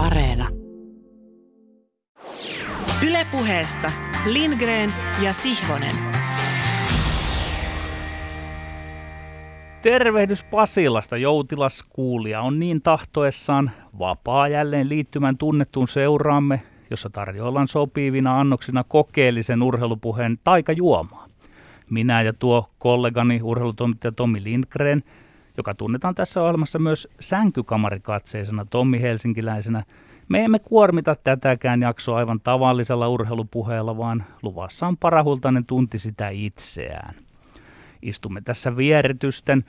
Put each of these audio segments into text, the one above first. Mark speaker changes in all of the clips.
Speaker 1: Areena. Ylepuheessa Lindgren ja Sihvonen.
Speaker 2: Tervehdys Pasilasta, joutilas kuulija on niin tahtoessaan vapaa jälleen liittymän tunnettuun seuraamme, jossa tarjoillaan sopivina annoksina kokeellisen urheilupuheen taikajuomaa. Minä ja tuo kollegani urheilutoimittaja Tommi Lindgren, joka tunnetaan tässä ohjelmassa myös sänkykamarikatseisena Tommi Helsinkiläisenä, me emme kuormita tätäkään jaksoa aivan tavallisella urheilupuheella, vaan luvassa on parahultainen tunti sitä itseään. Istumme tässä vieritysten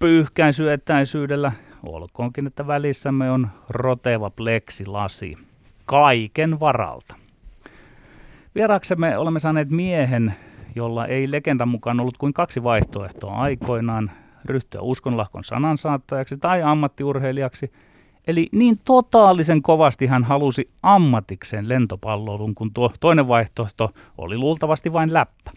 Speaker 2: pyyhkäisyetäisyydellä, olkoonkin, että välissämme on roteva pleksilasi kaiken varalta. Vieraksemme olemme saaneet miehen, jolla ei legendan mukaan ollut kuin kaksi vaihtoehtoa aikoinaan, ryhtyä uskonlahkon sanansaattajaksi tai ammattiurheilijaksi. Eli niin totaalisen kovasti hän halusi ammatikseen lentopalloilun, kun tuo toinen vaihtoehto oli luultavasti vain läppä.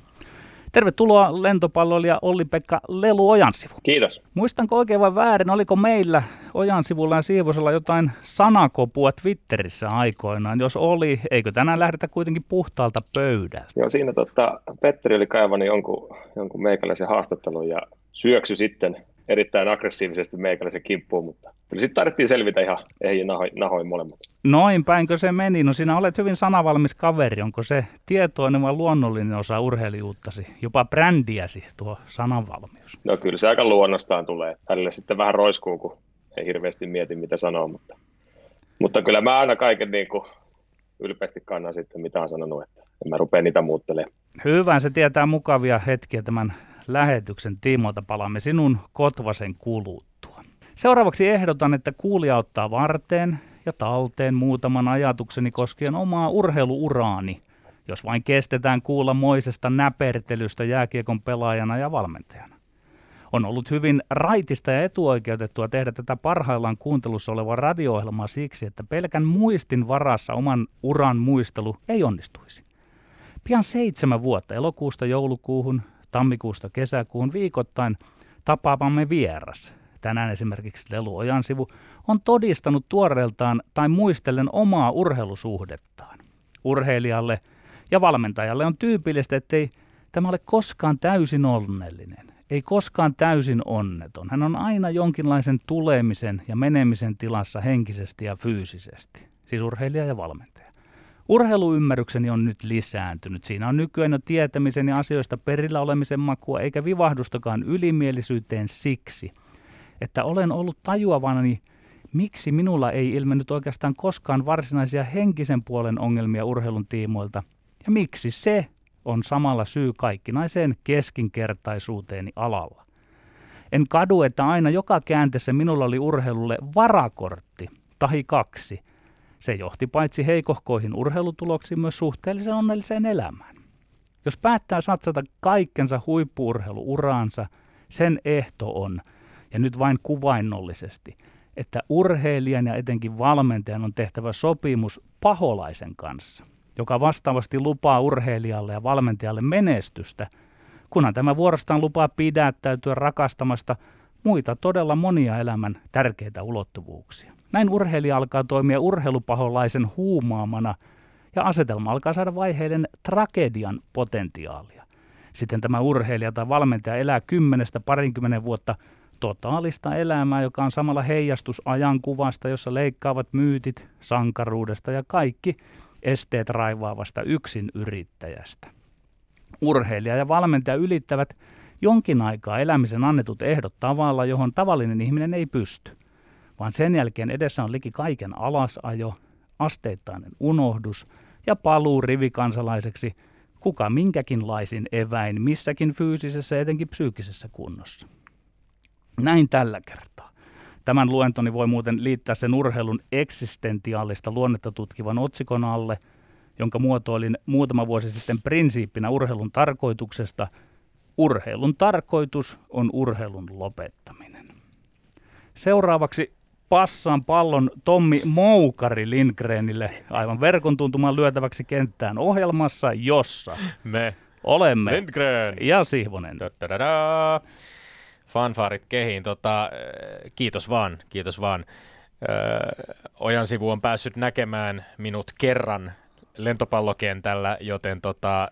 Speaker 2: Tervetuloa lentopalloilija Olli-Pekka Lelu Ojansivu.
Speaker 3: Kiitos.
Speaker 2: Muistanko oikein vai väärin, oliko meillä Ojansivulla ja Siivosella jotain sanakopua Twitterissä aikoinaan? Jos oli, eikö tänään lähdetä kuitenkin puhtaalta pöydältä?
Speaker 3: Joo, siinä tota, Petteri oli kaivannut jonkun, jonkun meikäläisen haastattelun ja syöksy sitten erittäin aggressiivisesti meikäläisen kimppuun, mutta kyllä sitten tarvittiin selvitä ihan ehjin nahoin, nahoin molemmat.
Speaker 2: Noin päinkö se meni? No sinä olet hyvin sanavalmis kaveri. Onko se tietoinen vai luonnollinen osa urheilijuuttasi, jopa brändiäsi tuo sananvalmius?
Speaker 3: No kyllä se aika luonnostaan tulee. Välillä sitten vähän roiskuu, kun ei hirveästi mieti mitä sanoo, mutta, mutta kyllä mä aina kaiken niin kuin ylpeästi kannan sitten, mitä on sanonut, että en mä rupea niitä muuttelemaan.
Speaker 2: Hyvä, se tietää mukavia hetkiä tämän lähetyksen tiimoilta palaamme sinun kotvasen kuluttua. Seuraavaksi ehdotan, että kuulija ottaa varteen ja talteen muutaman ajatukseni koskien omaa urheiluuraani, jos vain kestetään kuulla moisesta näpertelystä jääkiekon pelaajana ja valmentajana. On ollut hyvin raitista ja etuoikeutettua tehdä tätä parhaillaan kuuntelussa olevaa radio siksi, että pelkän muistin varassa oman uran muistelu ei onnistuisi. Pian seitsemän vuotta elokuusta joulukuuhun tammikuusta kesäkuun viikoittain tapaamamme vieras. Tänään esimerkiksi Lelu Ojansivu on todistanut tuoreeltaan tai muistellen omaa urheilusuhdettaan. Urheilijalle ja valmentajalle on tyypillistä, ettei tämä ole koskaan täysin onnellinen, ei koskaan täysin onneton. Hän on aina jonkinlaisen tulemisen ja menemisen tilassa henkisesti ja fyysisesti, siis urheilija ja valmentaja. Urheiluymmärrykseni on nyt lisääntynyt. Siinä on nykyään jo tietämisen ja asioista perillä olemisen makua, eikä vivahdustakaan ylimielisyyteen siksi, että olen ollut tajuavani, miksi minulla ei ilmennyt oikeastaan koskaan varsinaisia henkisen puolen ongelmia urheilun tiimoilta, ja miksi se on samalla syy kaikkinaiseen keskinkertaisuuteeni alalla. En kadu, että aina joka käänteessä minulla oli urheilulle varakortti, tahi kaksi – se johti paitsi heikohkoihin urheilutuloksiin myös suhteellisen onnelliseen elämään. Jos päättää satsata kaikkensa huippuurheiluuraansa, sen ehto on, ja nyt vain kuvainnollisesti, että urheilijan ja etenkin valmentajan on tehtävä sopimus paholaisen kanssa, joka vastaavasti lupaa urheilijalle ja valmentajalle menestystä, kunhan tämä vuorostaan lupaa pidättäytyä rakastamasta muita todella monia elämän tärkeitä ulottuvuuksia. Näin urheilija alkaa toimia urheilupaholaisen huumaamana ja asetelma alkaa saada vaiheiden tragedian potentiaalia. Sitten tämä urheilija tai valmentaja elää kymmenestä parinkymmenen vuotta totaalista elämää, joka on samalla heijastus ajankuvasta, jossa leikkaavat myytit sankaruudesta ja kaikki esteet raivaavasta yksin yrittäjästä. Urheilija ja valmentaja ylittävät jonkin aikaa elämisen annetut ehdot tavalla, johon tavallinen ihminen ei pysty vaan sen jälkeen edessä on liki kaiken alasajo, asteittainen unohdus ja paluu rivikansalaiseksi kuka minkäkinlaisin eväin missäkin fyysisessä ja etenkin psyykkisessä kunnossa. Näin tällä kertaa. Tämän luentoni voi muuten liittää sen urheilun eksistentiaalista luonnetta tutkivan otsikon alle, jonka muotoilin muutama vuosi sitten prinsiippinä urheilun tarkoituksesta. Urheilun tarkoitus on urheilun lopettaminen. Seuraavaksi passaan pallon Tommi Moukari Lindgrenille aivan verkon tuntumaan lyötäväksi kenttään ohjelmassa, jossa
Speaker 4: me
Speaker 2: olemme
Speaker 4: Lindgren
Speaker 2: ja Sihvonen.
Speaker 4: Fanfaarit kehiin. Tota, eh, kiitos vaan, kiitos vaan. Ojan sivu on päässyt näkemään minut kerran lentopallokentällä, joten tota,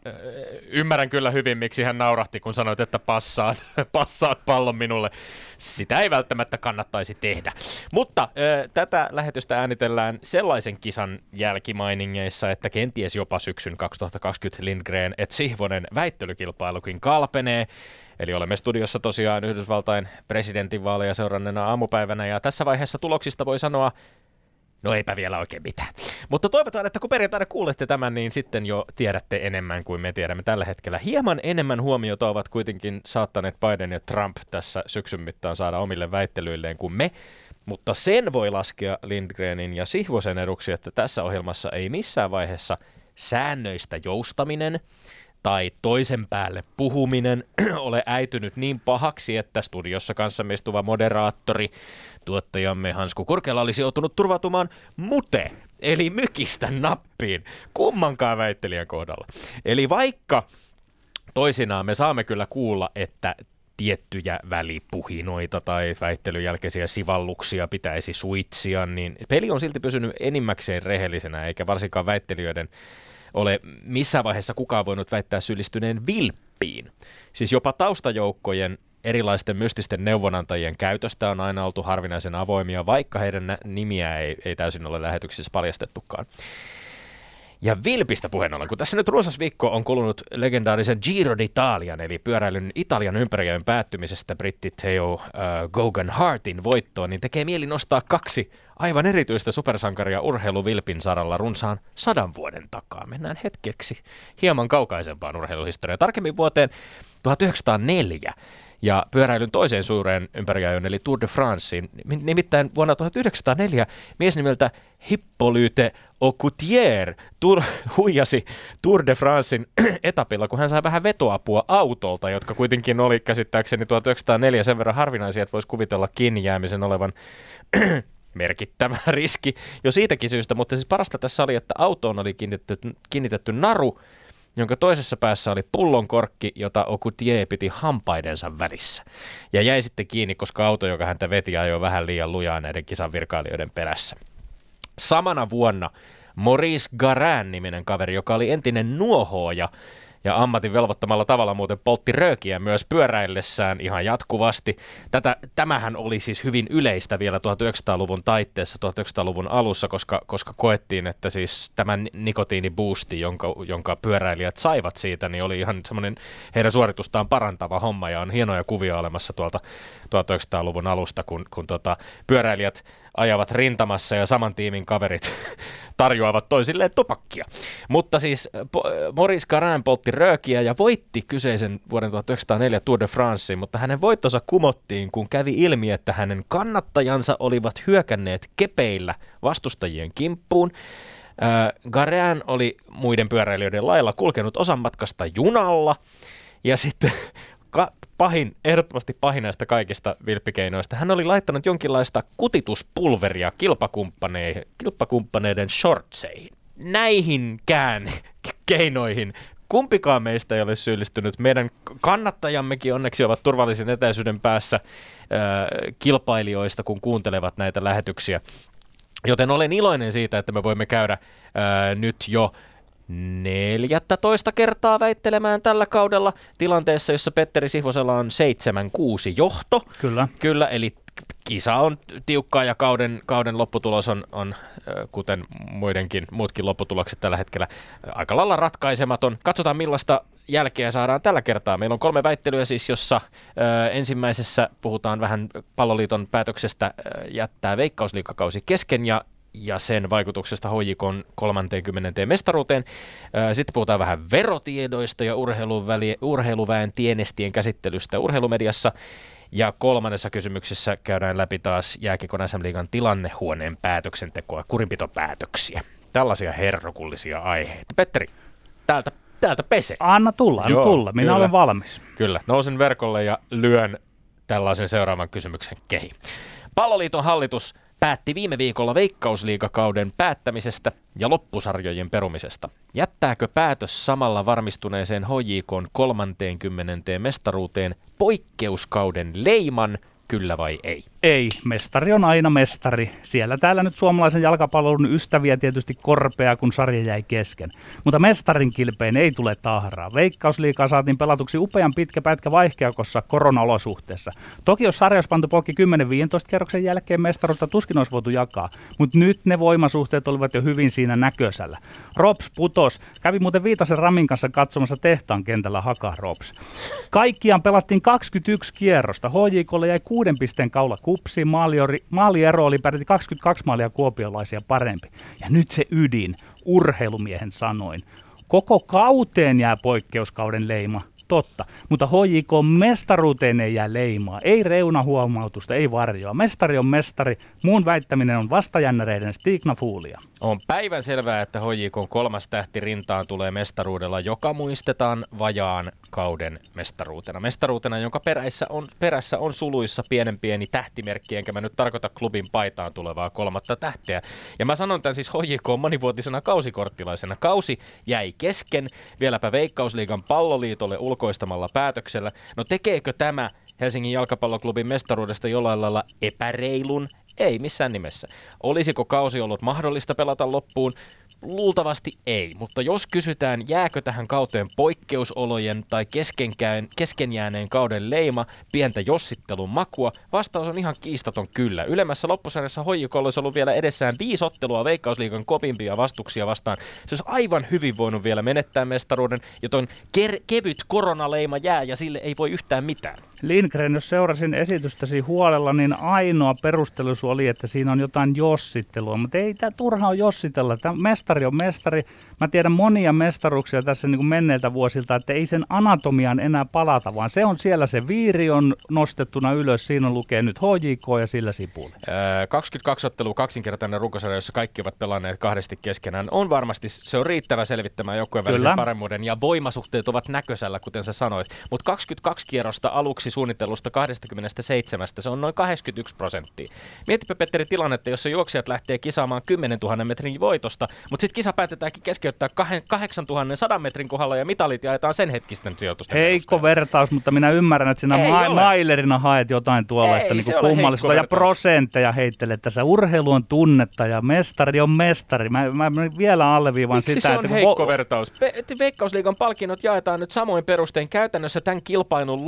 Speaker 4: ymmärrän kyllä hyvin, miksi hän naurahti, kun sanoit, että passaat, passaat pallon minulle. Sitä ei välttämättä kannattaisi tehdä. Mutta äh, tätä lähetystä äänitellään sellaisen kisan jälkimainingeissa, että kenties jopa syksyn 2020 Lindgren et Sihvonen väittelykilpailukin kalpenee. Eli olemme studiossa tosiaan Yhdysvaltain presidentinvaaleja seuranneena aamupäivänä, ja tässä vaiheessa tuloksista voi sanoa No eipä vielä oikein mitään. Mutta toivotaan, että kun perjantaina kuulette tämän, niin sitten jo tiedätte enemmän kuin me tiedämme tällä hetkellä. Hieman enemmän huomiota ovat kuitenkin saattaneet Biden ja Trump tässä syksyn mittaan saada omille väittelyilleen kuin me. Mutta sen voi laskea Lindgrenin ja Sihvosen eduksi, että tässä ohjelmassa ei missään vaiheessa säännöistä joustaminen – tai toisen päälle puhuminen ole äitynyt niin pahaksi, että studiossa kanssa istuva moderaattori, tuottajamme Hansku Kurkela olisi joutunut turvautumaan mute, eli mykistä nappiin, kummankaan väittelijän kohdalla. Eli vaikka toisinaan me saamme kyllä kuulla, että tiettyjä välipuhinoita tai väittelyn jälkeisiä sivalluksia pitäisi suitsia, niin peli on silti pysynyt enimmäkseen rehellisenä, eikä varsinkaan väittelijöiden ole missään vaiheessa kukaan voinut väittää syyllistyneen vilppiin. Siis jopa taustajoukkojen erilaisten mystisten neuvonantajien käytöstä on aina oltu harvinaisen avoimia, vaikka heidän nimiä ei, ei täysin ole lähetyksissä paljastettukaan. Ja vilpistä puheen ollen, kun tässä nyt runsas viikko on kulunut legendaarisen Giro d'Italian, eli pyöräilyn Italian ympäriöön päättymisestä britti Theo uh, Gogan Hartin voittoon, niin tekee mieli nostaa kaksi aivan erityistä supersankaria urheiluvilpin saralla runsaan sadan vuoden takaa. Mennään hetkeksi hieman kaukaisempaan urheiluhistoriaan, tarkemmin vuoteen 1904 ja pyöräilyn toiseen suureen ympäriajoon, eli Tour de Francein. Nimittäin vuonna 1904 mies nimeltä Hippolyte Aucoutier tur- huijasi Tour de Francein etapilla, kun hän sai vähän vetoapua autolta, jotka kuitenkin oli käsittääkseni 1904 sen verran harvinaisia, että voisi kuvitella kiinni jäämisen olevan merkittävä riski jo siitäkin syystä, mutta siis parasta tässä oli, että autoon oli kiinnitetty, kiinnitetty naru, jonka toisessa päässä oli pullonkorkki, jota Okutie piti hampaidensa välissä. Ja jäi sitten kiinni, koska auto, joka häntä veti, ajoi vähän liian lujaa näiden kisan virkailijoiden perässä. Samana vuonna Maurice Garin-niminen kaveri, joka oli entinen nuohooja, ja ammatin velvoittamalla tavalla muuten poltti röökiä myös pyöräillessään ihan jatkuvasti. Tätä, tämähän oli siis hyvin yleistä vielä 1900-luvun taitteessa, 1900-luvun alussa, koska, koska koettiin, että siis tämä nikotiiniboosti, jonka, jonka pyöräilijät saivat siitä, niin oli ihan semmoinen heidän suoritustaan parantava homma ja on hienoja kuvia olemassa tuolta 1900-luvun alusta, kun, kun tota, pyöräilijät ajavat rintamassa ja saman tiimin kaverit tarjoavat toisilleen tupakkia. Mutta siis Maurice Garin poltti röökiä ja voitti kyseisen vuoden 1904 Tour de France, mutta hänen voittonsa kumottiin, kun kävi ilmi, että hänen kannattajansa olivat hyökänneet kepeillä vastustajien kimppuun. Äh, Garin oli muiden pyöräilijöiden lailla kulkenut osan matkasta junalla, ja sitten ka- pahin, ehdottomasti pahin näistä kaikista vilppikeinoista. Hän oli laittanut jonkinlaista kutituspulveria kilpakumppaneiden shortseihin. Näihinkään keinoihin kumpikaan meistä ei ole syyllistynyt. Meidän kannattajammekin onneksi ovat turvallisen etäisyyden päässä äh, kilpailijoista, kun kuuntelevat näitä lähetyksiä. Joten olen iloinen siitä, että me voimme käydä äh, nyt jo 14 kertaa väittelemään tällä kaudella tilanteessa, jossa Petteri Sihvosella on 7-6 johto.
Speaker 2: Kyllä.
Speaker 4: Kyllä, eli kisa on tiukkaa ja kauden, kauden lopputulos on, on, kuten muidenkin muutkin lopputulokset tällä hetkellä, aika lailla ratkaisematon. Katsotaan millaista jälkeä saadaan tällä kertaa. Meillä on kolme väittelyä siis, jossa ö, ensimmäisessä puhutaan vähän palloliiton päätöksestä ö, jättää veikkausliikakausi kesken ja ja sen vaikutuksesta HJKon 30. mestaruuteen. Sitten puhutaan vähän verotiedoista ja urheiluväen tienestien käsittelystä urheilumediassa. Ja kolmannessa kysymyksessä käydään läpi taas jääkikon SM-liigan tilannehuoneen päätöksentekoa, kurinpitopäätöksiä. Tällaisia herrokullisia aiheita. Petteri, täältä, täältä pese.
Speaker 2: Anna tulla, anna Joo, tulla. Minä kyllä, olen valmis.
Speaker 4: Kyllä, nousen verkolle ja lyön tällaisen seuraavan kysymyksen kehi. Palloliiton hallitus päätti viime viikolla veikkausliigakauden päättämisestä ja loppusarjojen perumisesta. Jättääkö päätös samalla varmistuneeseen HJK 30. mestaruuteen poikkeuskauden leiman, kyllä vai ei?
Speaker 2: Ei, mestari on aina mestari. Siellä täällä nyt suomalaisen jalkapallon ystäviä tietysti korpea, kun sarja jäi kesken. Mutta mestarin kilpeen ei tule tahraa. Veikkausliikaa saatiin pelatuksi upean pitkä pätkä vaihkeakossa koronaolosuhteessa. Toki jos sarja olisi pantu poikki 10-15 kerroksen jälkeen mestaruutta tuskin olisi voitu jakaa. Mutta nyt ne voimasuhteet olivat jo hyvin siinä näköisellä. Rops putos. Kävi muuten Viitasen Ramin kanssa katsomassa tehtaan kentällä Haka Rops. Kaikkiaan pelattiin 21 kierrosta. HJKlle jäi kuuden pisteen kaula kupsi, maaliori, maaliero oli peräti 22 maalia kuopiolaisia parempi. Ja nyt se ydin, urheilumiehen sanoin. Koko kauteen jää poikkeuskauden leima, totta. Mutta HJK mestaruuteen ei jää leimaa. Ei reunahuomautusta, ei varjoa. Mestari on mestari. Muun väittäminen on vastajännäreiden stignafuulia.
Speaker 4: On päivän selvää, että HJK kolmas tähti rintaan tulee mestaruudella, joka muistetaan vajaan kauden mestaruutena. Mestaruutena, jonka perässä on, perässä on suluissa pienen pieni tähtimerkki, enkä mä nyt tarkoita klubin paitaan tulevaa kolmatta tähteä. Ja mä sanon tämän siis HJK monivuotisena kausikorttilaisena. Kausi jäi kesken, vieläpä Veikkausliigan palloliitolle ulkoistamalla päätöksellä. No tekeekö tämä Helsingin jalkapalloklubin mestaruudesta jollain lailla epäreilun? Ei missään nimessä. Olisiko kausi ollut mahdollista pelata loppuun? Luultavasti ei, mutta jos kysytään, jääkö tähän kauteen poikkeusolojen tai keskenjääneen kauden leima, pientä jossittelun makua, vastaus on ihan kiistaton kyllä. Ylemmässä loppusarjassa Hoijikolla olisi ollut vielä edessään viisi ottelua Veikkausliigan kopimpia vastuksia vastaan. Se olisi aivan hyvin voinut vielä menettää mestaruuden, joten ker- kevyt koronaleima jää ja sille ei voi yhtään mitään.
Speaker 2: Lindgren, jos seurasin esitystäsi huolella, niin ainoa perustelu oli, että siinä on jotain jossittelua, mutta ei tämä turha on jossitella. Tämä mestari on mestari. Mä tiedän monia mestaruuksia tässä niin kuin menneiltä vuosilta, että ei sen anatomian enää palata, vaan se on siellä se viiri on nostettuna ylös, siinä lukee nyt HJK ja sillä sipuli.
Speaker 4: Öö, 22 ottelua kaksinkertainen runkosarja, jossa kaikki ovat pelanneet kahdesti keskenään, on varmasti, se on riittävä selvittämään joukkueen välisen paremmuuden ja voimasuhteet ovat näköisellä, kuten sä sanoit. Mutta 22 kierrosta aluksi suunnitellusta 27, se on noin 81 prosenttia. Mietipä Petteri tilannetta, jossa juoksijat lähtee kisaamaan 10 000 metrin voitosta, mutta sitten kisa päätetäänkin keskeyttää 8100 metrin kohdalla ja mitalit jaetaan sen hetkisten sijoitusten
Speaker 2: Heikko perusteella. vertaus, mutta minä ymmärrän, että sinä ma- mailerina haet jotain tuollaista niin kummallista ja prosentteja heittelet tässä. Urheilu on tunnetta ja mestari on mestari. Mä, mä vielä alleviivan
Speaker 4: Miksi
Speaker 2: sitä.
Speaker 4: se on että heikko vo- vertaus? Pe- Veikkausliigan palkinnot jaetaan nyt samoin perustein. Käytännössä tämän kilpailun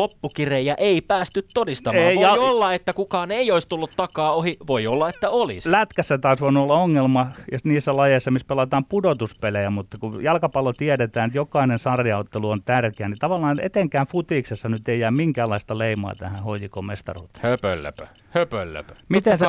Speaker 4: loppukirejä ei päästy todistamaan. Ei, voi ja... olla, että kukaan ei olisi tullut takaa ohi. Voi olla, että olisi.
Speaker 2: Lätkässä taas on olla ongelma ja niissä lajeissa, missä pelataan pudotuspelejä, mutta kun jalkapallo tiedetään, että jokainen sarjaottelu on tärkeä, niin tavallaan etenkään futiksessa nyt ei jää minkäänlaista leimaa tähän hoidikon mestaruuteen.
Speaker 4: Höpöllöpö, höpöllöpö. Miten se...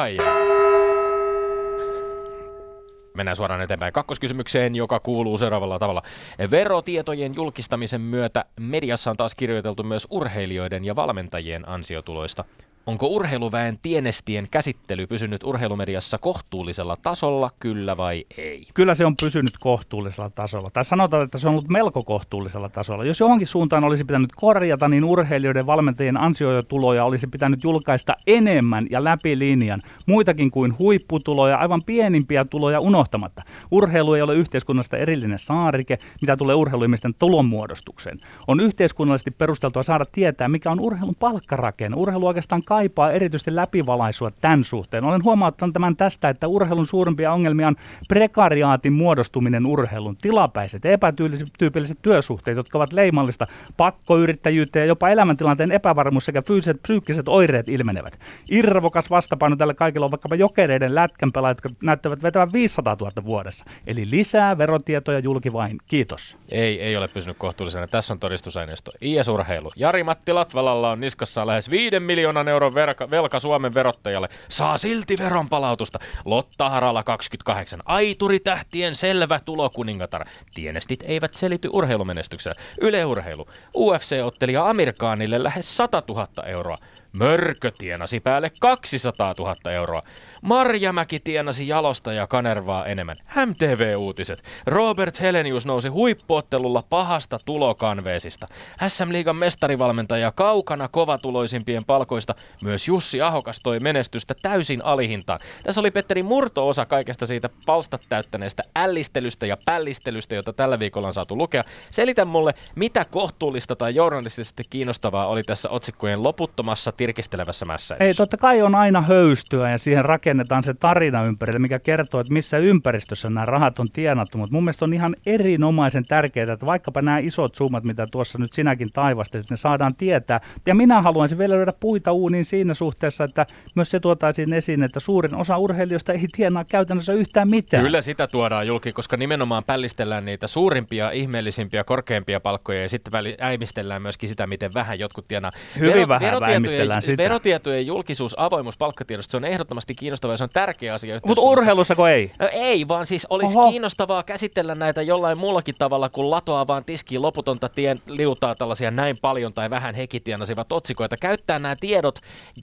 Speaker 4: Mennään suoraan eteenpäin kakkoskysymykseen, joka kuuluu seuraavalla tavalla. Verotietojen julkistamisen myötä mediassa on taas kirjoiteltu myös urheilijoiden ja valmentajien ansiotuloista. Onko urheiluväen tienestien käsittely pysynyt urheilumediassa kohtuullisella tasolla, kyllä vai ei?
Speaker 2: Kyllä se on pysynyt kohtuullisella tasolla. Tai sanotaan, että se on ollut melko kohtuullisella tasolla. Jos johonkin suuntaan olisi pitänyt korjata, niin urheilijoiden valmentajien ansiotuloja olisi pitänyt julkaista enemmän ja läpi linjan. Muitakin kuin huipputuloja, aivan pienimpiä tuloja unohtamatta. Urheilu ei ole yhteiskunnasta erillinen saarike, mitä tulee urheiluimisten tulonmuodostukseen. On yhteiskunnallisesti perusteltua saada tietää, mikä on urheilun palkkarakenne. Urheilu oikeastaan kaipaa erityisesti läpivalaisua tämän suhteen. Olen huomauttanut tämän tästä, että urheilun suurimpia ongelmia on prekariaatin muodostuminen urheilun. Tilapäiset, epätyypilliset työsuhteet, jotka ovat leimallista pakkoyrittäjyyttä ja jopa elämäntilanteen epävarmuus sekä fyysiset psyykkiset oireet ilmenevät. Irvokas vastapaino tälle kaikilla on vaikkapa jokereiden lätkänpelaajat, jotka näyttävät vetävän 500 000 vuodessa. Eli lisää verotietoja julki vain. Kiitos.
Speaker 4: Ei, ei ole pysynyt kohtuullisena. Tässä on todistusaineisto. IS-urheilu. Jari-Matti Latvalalla on niskassaan lähes 5 miljoonan euron euron verka, velka Suomen verottajalle, saa silti veronpalautusta. Lotta Harala 28. Aituritähtien selvä tulokuningatar. Tienestit eivät selity urheilumenestyksellä. Yleurheilu. UFC-ottelija Amerikaanille lähes 100 000 euroa. Mörkö tienasi päälle 200 000 euroa. Marjamäki tienasi jalosta ja kanervaa enemmän. MTV-uutiset. Robert Helenius nousi huippuottelulla pahasta tulokanveesista. SM Liigan mestarivalmentaja kaukana kovatuloisimpien palkoista. Myös Jussi Ahokas toi menestystä täysin alihintaan. Tässä oli Petteri murto-osa kaikesta siitä palstat täyttäneestä ällistelystä ja pällistelystä, jota tällä viikolla on saatu lukea. Selitä mulle, mitä kohtuullista tai journalistisesti kiinnostavaa oli tässä otsikkojen loputtomassa tirkistelevässä mässä.
Speaker 2: Ei, totta kai on aina höystyä ja siihen rakennetaan se tarina ympärille, mikä kertoo, että missä ympäristössä nämä rahat on tienattu. Mutta mun mielestä on ihan erinomaisen tärkeää, että vaikkapa nämä isot summat, mitä tuossa nyt sinäkin taivastelit, ne saadaan tietää. Ja minä haluaisin vielä löydä puita uuniin siinä suhteessa, että myös se tuotaisiin esiin, että suurin osa urheilijoista ei tienaa käytännössä yhtään mitään.
Speaker 4: Kyllä sitä tuodaan julki, koska nimenomaan pällistellään niitä suurimpia, ihmeellisimpiä, korkeimpia palkkoja ja sitten äimistellään myöskin sitä, miten vähän jotkut tienaa.
Speaker 2: Hyvin Vero, vähän verotietojen,
Speaker 4: sitä. Verotietojen julkisuus, avoimuus palkkatiedosta, se on ehdottomasti kiinnostavaa ja se on tärkeä asia.
Speaker 2: Mutta urheilussako ei?
Speaker 4: Ei, vaan siis olisi Oho. kiinnostavaa käsitellä näitä jollain muullakin tavalla, kun latoa vaan tiskiin loputonta tien liutaa tällaisia näin paljon tai vähän hekitienasivat otsikoita. Käyttää nämä tiedot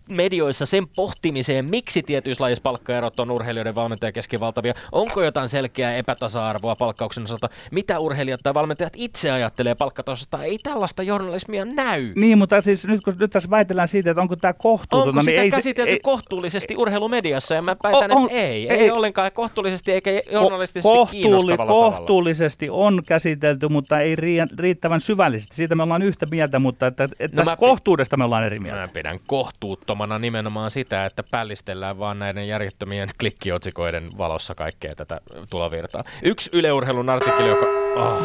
Speaker 4: medioissa sen pohtimiseen, miksi tietyissä palkkaerot on urheilijoiden valmentajan kesken valtavia. Onko jotain selkeää epätasa-arvoa palkkauksen osalta? Mitä urheilijat tai valmentajat itse ajattelee palkkatasosta? Ei tällaista journalismia näy.
Speaker 2: Niin, mutta siis nyt kun nyt tässä väitellään siitä, että onko tämä kohtuutonta,
Speaker 4: onko
Speaker 2: niin
Speaker 4: sitä
Speaker 2: ei
Speaker 4: käsitelty
Speaker 2: ei,
Speaker 4: urheilumediassa urheilumediassa? Ja mä väitän, on, että ei, ei. Ei ollenkaan kohtuullisesti eikä journalistisesti kohtuulli,
Speaker 2: Kohtuullisesti tavalla. on käsitelty, mutta ei riittävän syvällisesti. Siitä me ollaan yhtä mieltä, mutta että, että no tästä kohtuudesta me ollaan eri mieltä.
Speaker 4: Mä pidän kohtuuttomana nimenomaan sitä, että pällistellään vaan näiden järjettömien klikkiotsikoiden valossa kaikkea tätä tulovirtaa. Yksi yleurheilun artikkeli, joka... Oh.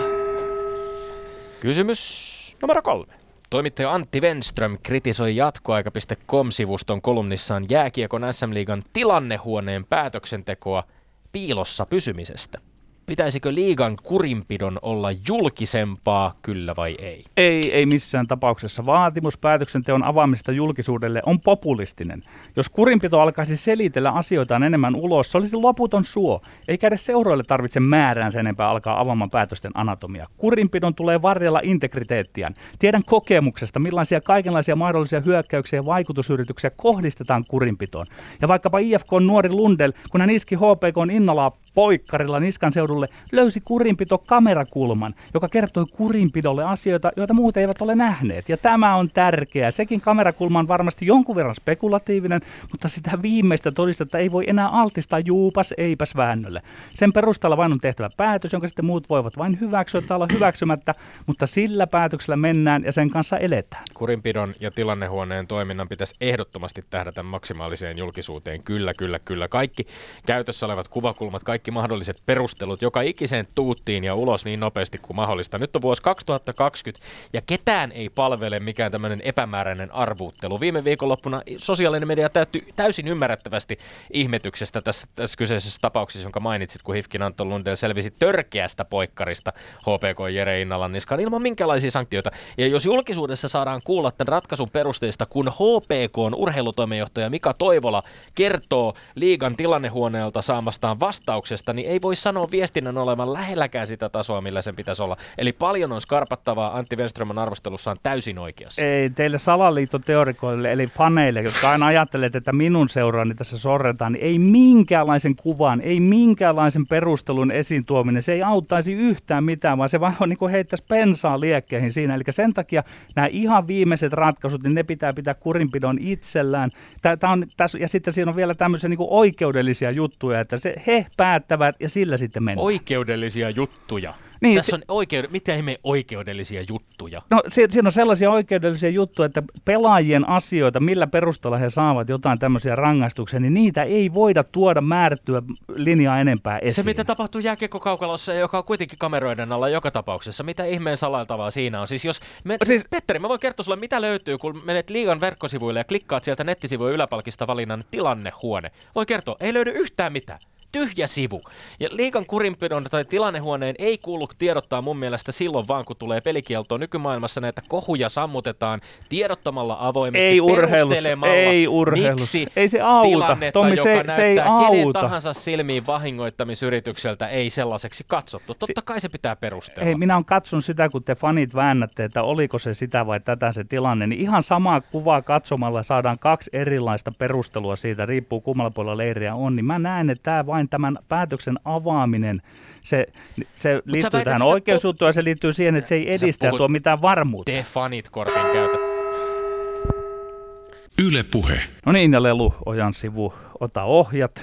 Speaker 4: Kysymys numero kolme. Toimittaja Antti Wenström kritisoi jatkoaika.com-sivuston kolumnissaan jääkiekon SM-liigan tilannehuoneen päätöksentekoa piilossa pysymisestä. Pitäisikö liigan kurinpidon olla julkisempaa, kyllä vai ei?
Speaker 2: Ei, ei missään tapauksessa. Vaatimus päätöksenteon avaamista julkisuudelle on populistinen. Jos kurinpito alkaisi selitellä asioitaan enemmän ulos, se olisi loputon suo. Eikä edes seuroille tarvitse määrään sen enempää alkaa avaamaan päätösten anatomia. Kurinpidon tulee varjella integriteettiään. Tiedän kokemuksesta, millaisia kaikenlaisia mahdollisia hyökkäyksiä ja vaikutusyrityksiä kohdistetaan kurinpitoon. Ja vaikkapa IFK nuori Lundel, kun hän iski HPK Innalaa poikkarilla niskan seudulla seudulle löysi kurinpito kamerakulman, joka kertoi kurinpidolle asioita, joita muut eivät ole nähneet. Ja tämä on tärkeää. Sekin kamerakulma on varmasti jonkun verran spekulatiivinen, mutta sitä viimeistä todistetta ei voi enää altistaa juupas eipäs väännölle. Sen perusteella vain on tehtävä päätös, jonka sitten muut voivat vain hyväksyä tai olla hyväksymättä, mutta sillä päätöksellä mennään ja sen kanssa eletään.
Speaker 4: Kurinpidon ja tilannehuoneen toiminnan pitäisi ehdottomasti tähdätä maksimaaliseen julkisuuteen. Kyllä, kyllä, kyllä. Kaikki käytössä olevat kuvakulmat, kaikki mahdolliset perustelut, joka ikiseen tuuttiin ja ulos niin nopeasti kuin mahdollista. Nyt on vuosi 2020 ja ketään ei palvele mikään tämmöinen epämääräinen arvuuttelu. Viime viikonloppuna sosiaalinen media täyttyi täysin ymmärrettävästi ihmetyksestä tässä, tässä kyseisessä tapauksessa, jonka mainitsit, kun Hifkin Anton Lundell selvisi törkeästä poikkarista HPK Jere Innalan niskaan ilman minkälaisia sanktioita. Ja jos julkisuudessa saadaan kuulla tämän ratkaisun perusteista, kun HPK on urheilutoimenjohtaja Mika Toivola kertoo liigan tilannehuoneelta saamastaan vastauksesta, niin ei voi sanoa viesti viestinnän olevan lähelläkään sitä tasoa, millä sen pitäisi olla. Eli paljon on skarpattavaa. Antti Wenströmän arvostelussaan täysin oikeassa.
Speaker 2: Ei, teille salaliittoteorikoille, eli faneille, jotka aina ajattelet, että minun seuraani tässä sorretaan, niin ei minkäänlaisen kuvan, ei minkäänlaisen perustelun esiin tuominen, se ei auttaisi yhtään mitään, vaan se vaan on niin kuin heittäisi pensaa liekkeihin siinä. Eli sen takia nämä ihan viimeiset ratkaisut, niin ne pitää pitää kurinpidon itsellään. Tää, on, tässä, ja sitten siinä on vielä tämmöisiä niin oikeudellisia juttuja, että se, he päättävät ja sillä sitten mennään
Speaker 4: oikeudellisia juttuja. Niin, Tässä on oikeud- mitä ihme oikeudellisia juttuja?
Speaker 2: No siinä on sellaisia oikeudellisia juttuja, että pelaajien asioita, millä perusteella he saavat jotain tämmöisiä rangaistuksia, niin niitä ei voida tuoda määrättyä linjaa enempää esiin.
Speaker 4: Se, mitä tapahtuu jääkiekkokaukalossa, joka on kuitenkin kameroiden alla joka tapauksessa, mitä ihmeen salailtavaa siinä on? Siis jos me, siis, Petteri, mä voin kertoa sulle, mitä löytyy, kun menet liigan verkkosivuille ja klikkaat sieltä nettisivujen yläpalkista valinnan tilannehuone. Voi kertoa, ei löydy yhtään mitään tyhjä sivu. Ja liikan kurinpidon tai tilannehuoneen ei kuulu tiedottaa mun mielestä silloin vaan, kun tulee pelikieltoa. Nykymaailmassa näitä kohuja sammutetaan tiedottamalla avoimesti,
Speaker 2: ei urheilus, ei urheilus.
Speaker 4: miksi
Speaker 2: ei se auta. Tommi,
Speaker 4: joka se, se ei auta. kenen tahansa silmiin vahingoittamisyritykseltä ei sellaiseksi katsottu. Totta kai se pitää perustella.
Speaker 2: Ei, minä olen katsonut sitä, kun te fanit väännätte, että oliko se sitä vai tätä se tilanne, niin ihan samaa kuvaa katsomalla saadaan kaksi erilaista perustelua siitä, riippuu kummalla puolella leiriä on, niin mä näen, että tämä vain tämän päätöksen avaaminen, se, se liittyy tähän oikeusjuttuun ja se liittyy siihen, että se ei edistä ja tuo mitään varmuutta.
Speaker 4: Te fanit kortin käytä.
Speaker 2: Yle Puhe. No niin, ja Lelu Ojan sivu, ota ohjat.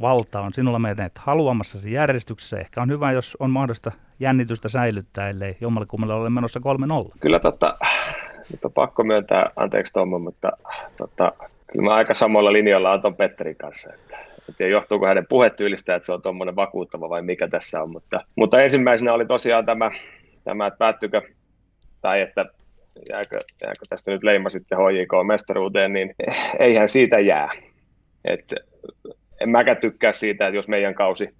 Speaker 2: Valta on sinulla meidät haluamassasi järjestyksessä. Ehkä on hyvä, jos on mahdollista jännitystä säilyttää, ellei jommalle kummalle ole menossa 3-0.
Speaker 3: Kyllä tota, Mutta on pakko myöntää, anteeksi Tommo, mutta tota, kyllä mä aika samalla linjalla on Petterin kanssa. Että, en tiedä, johtuuko hänen puhetyylistä, että se on tuommoinen vakuuttava vai mikä tässä on. Mutta, mutta ensimmäisenä oli tosiaan tämä, tämä että päättyykö, tai että jääkö, jääkö tästä nyt leima sitten HJK-mestaruuteen, niin eihän siitä jää. Et, en mäkään tykkää siitä, että jos meidän kausi,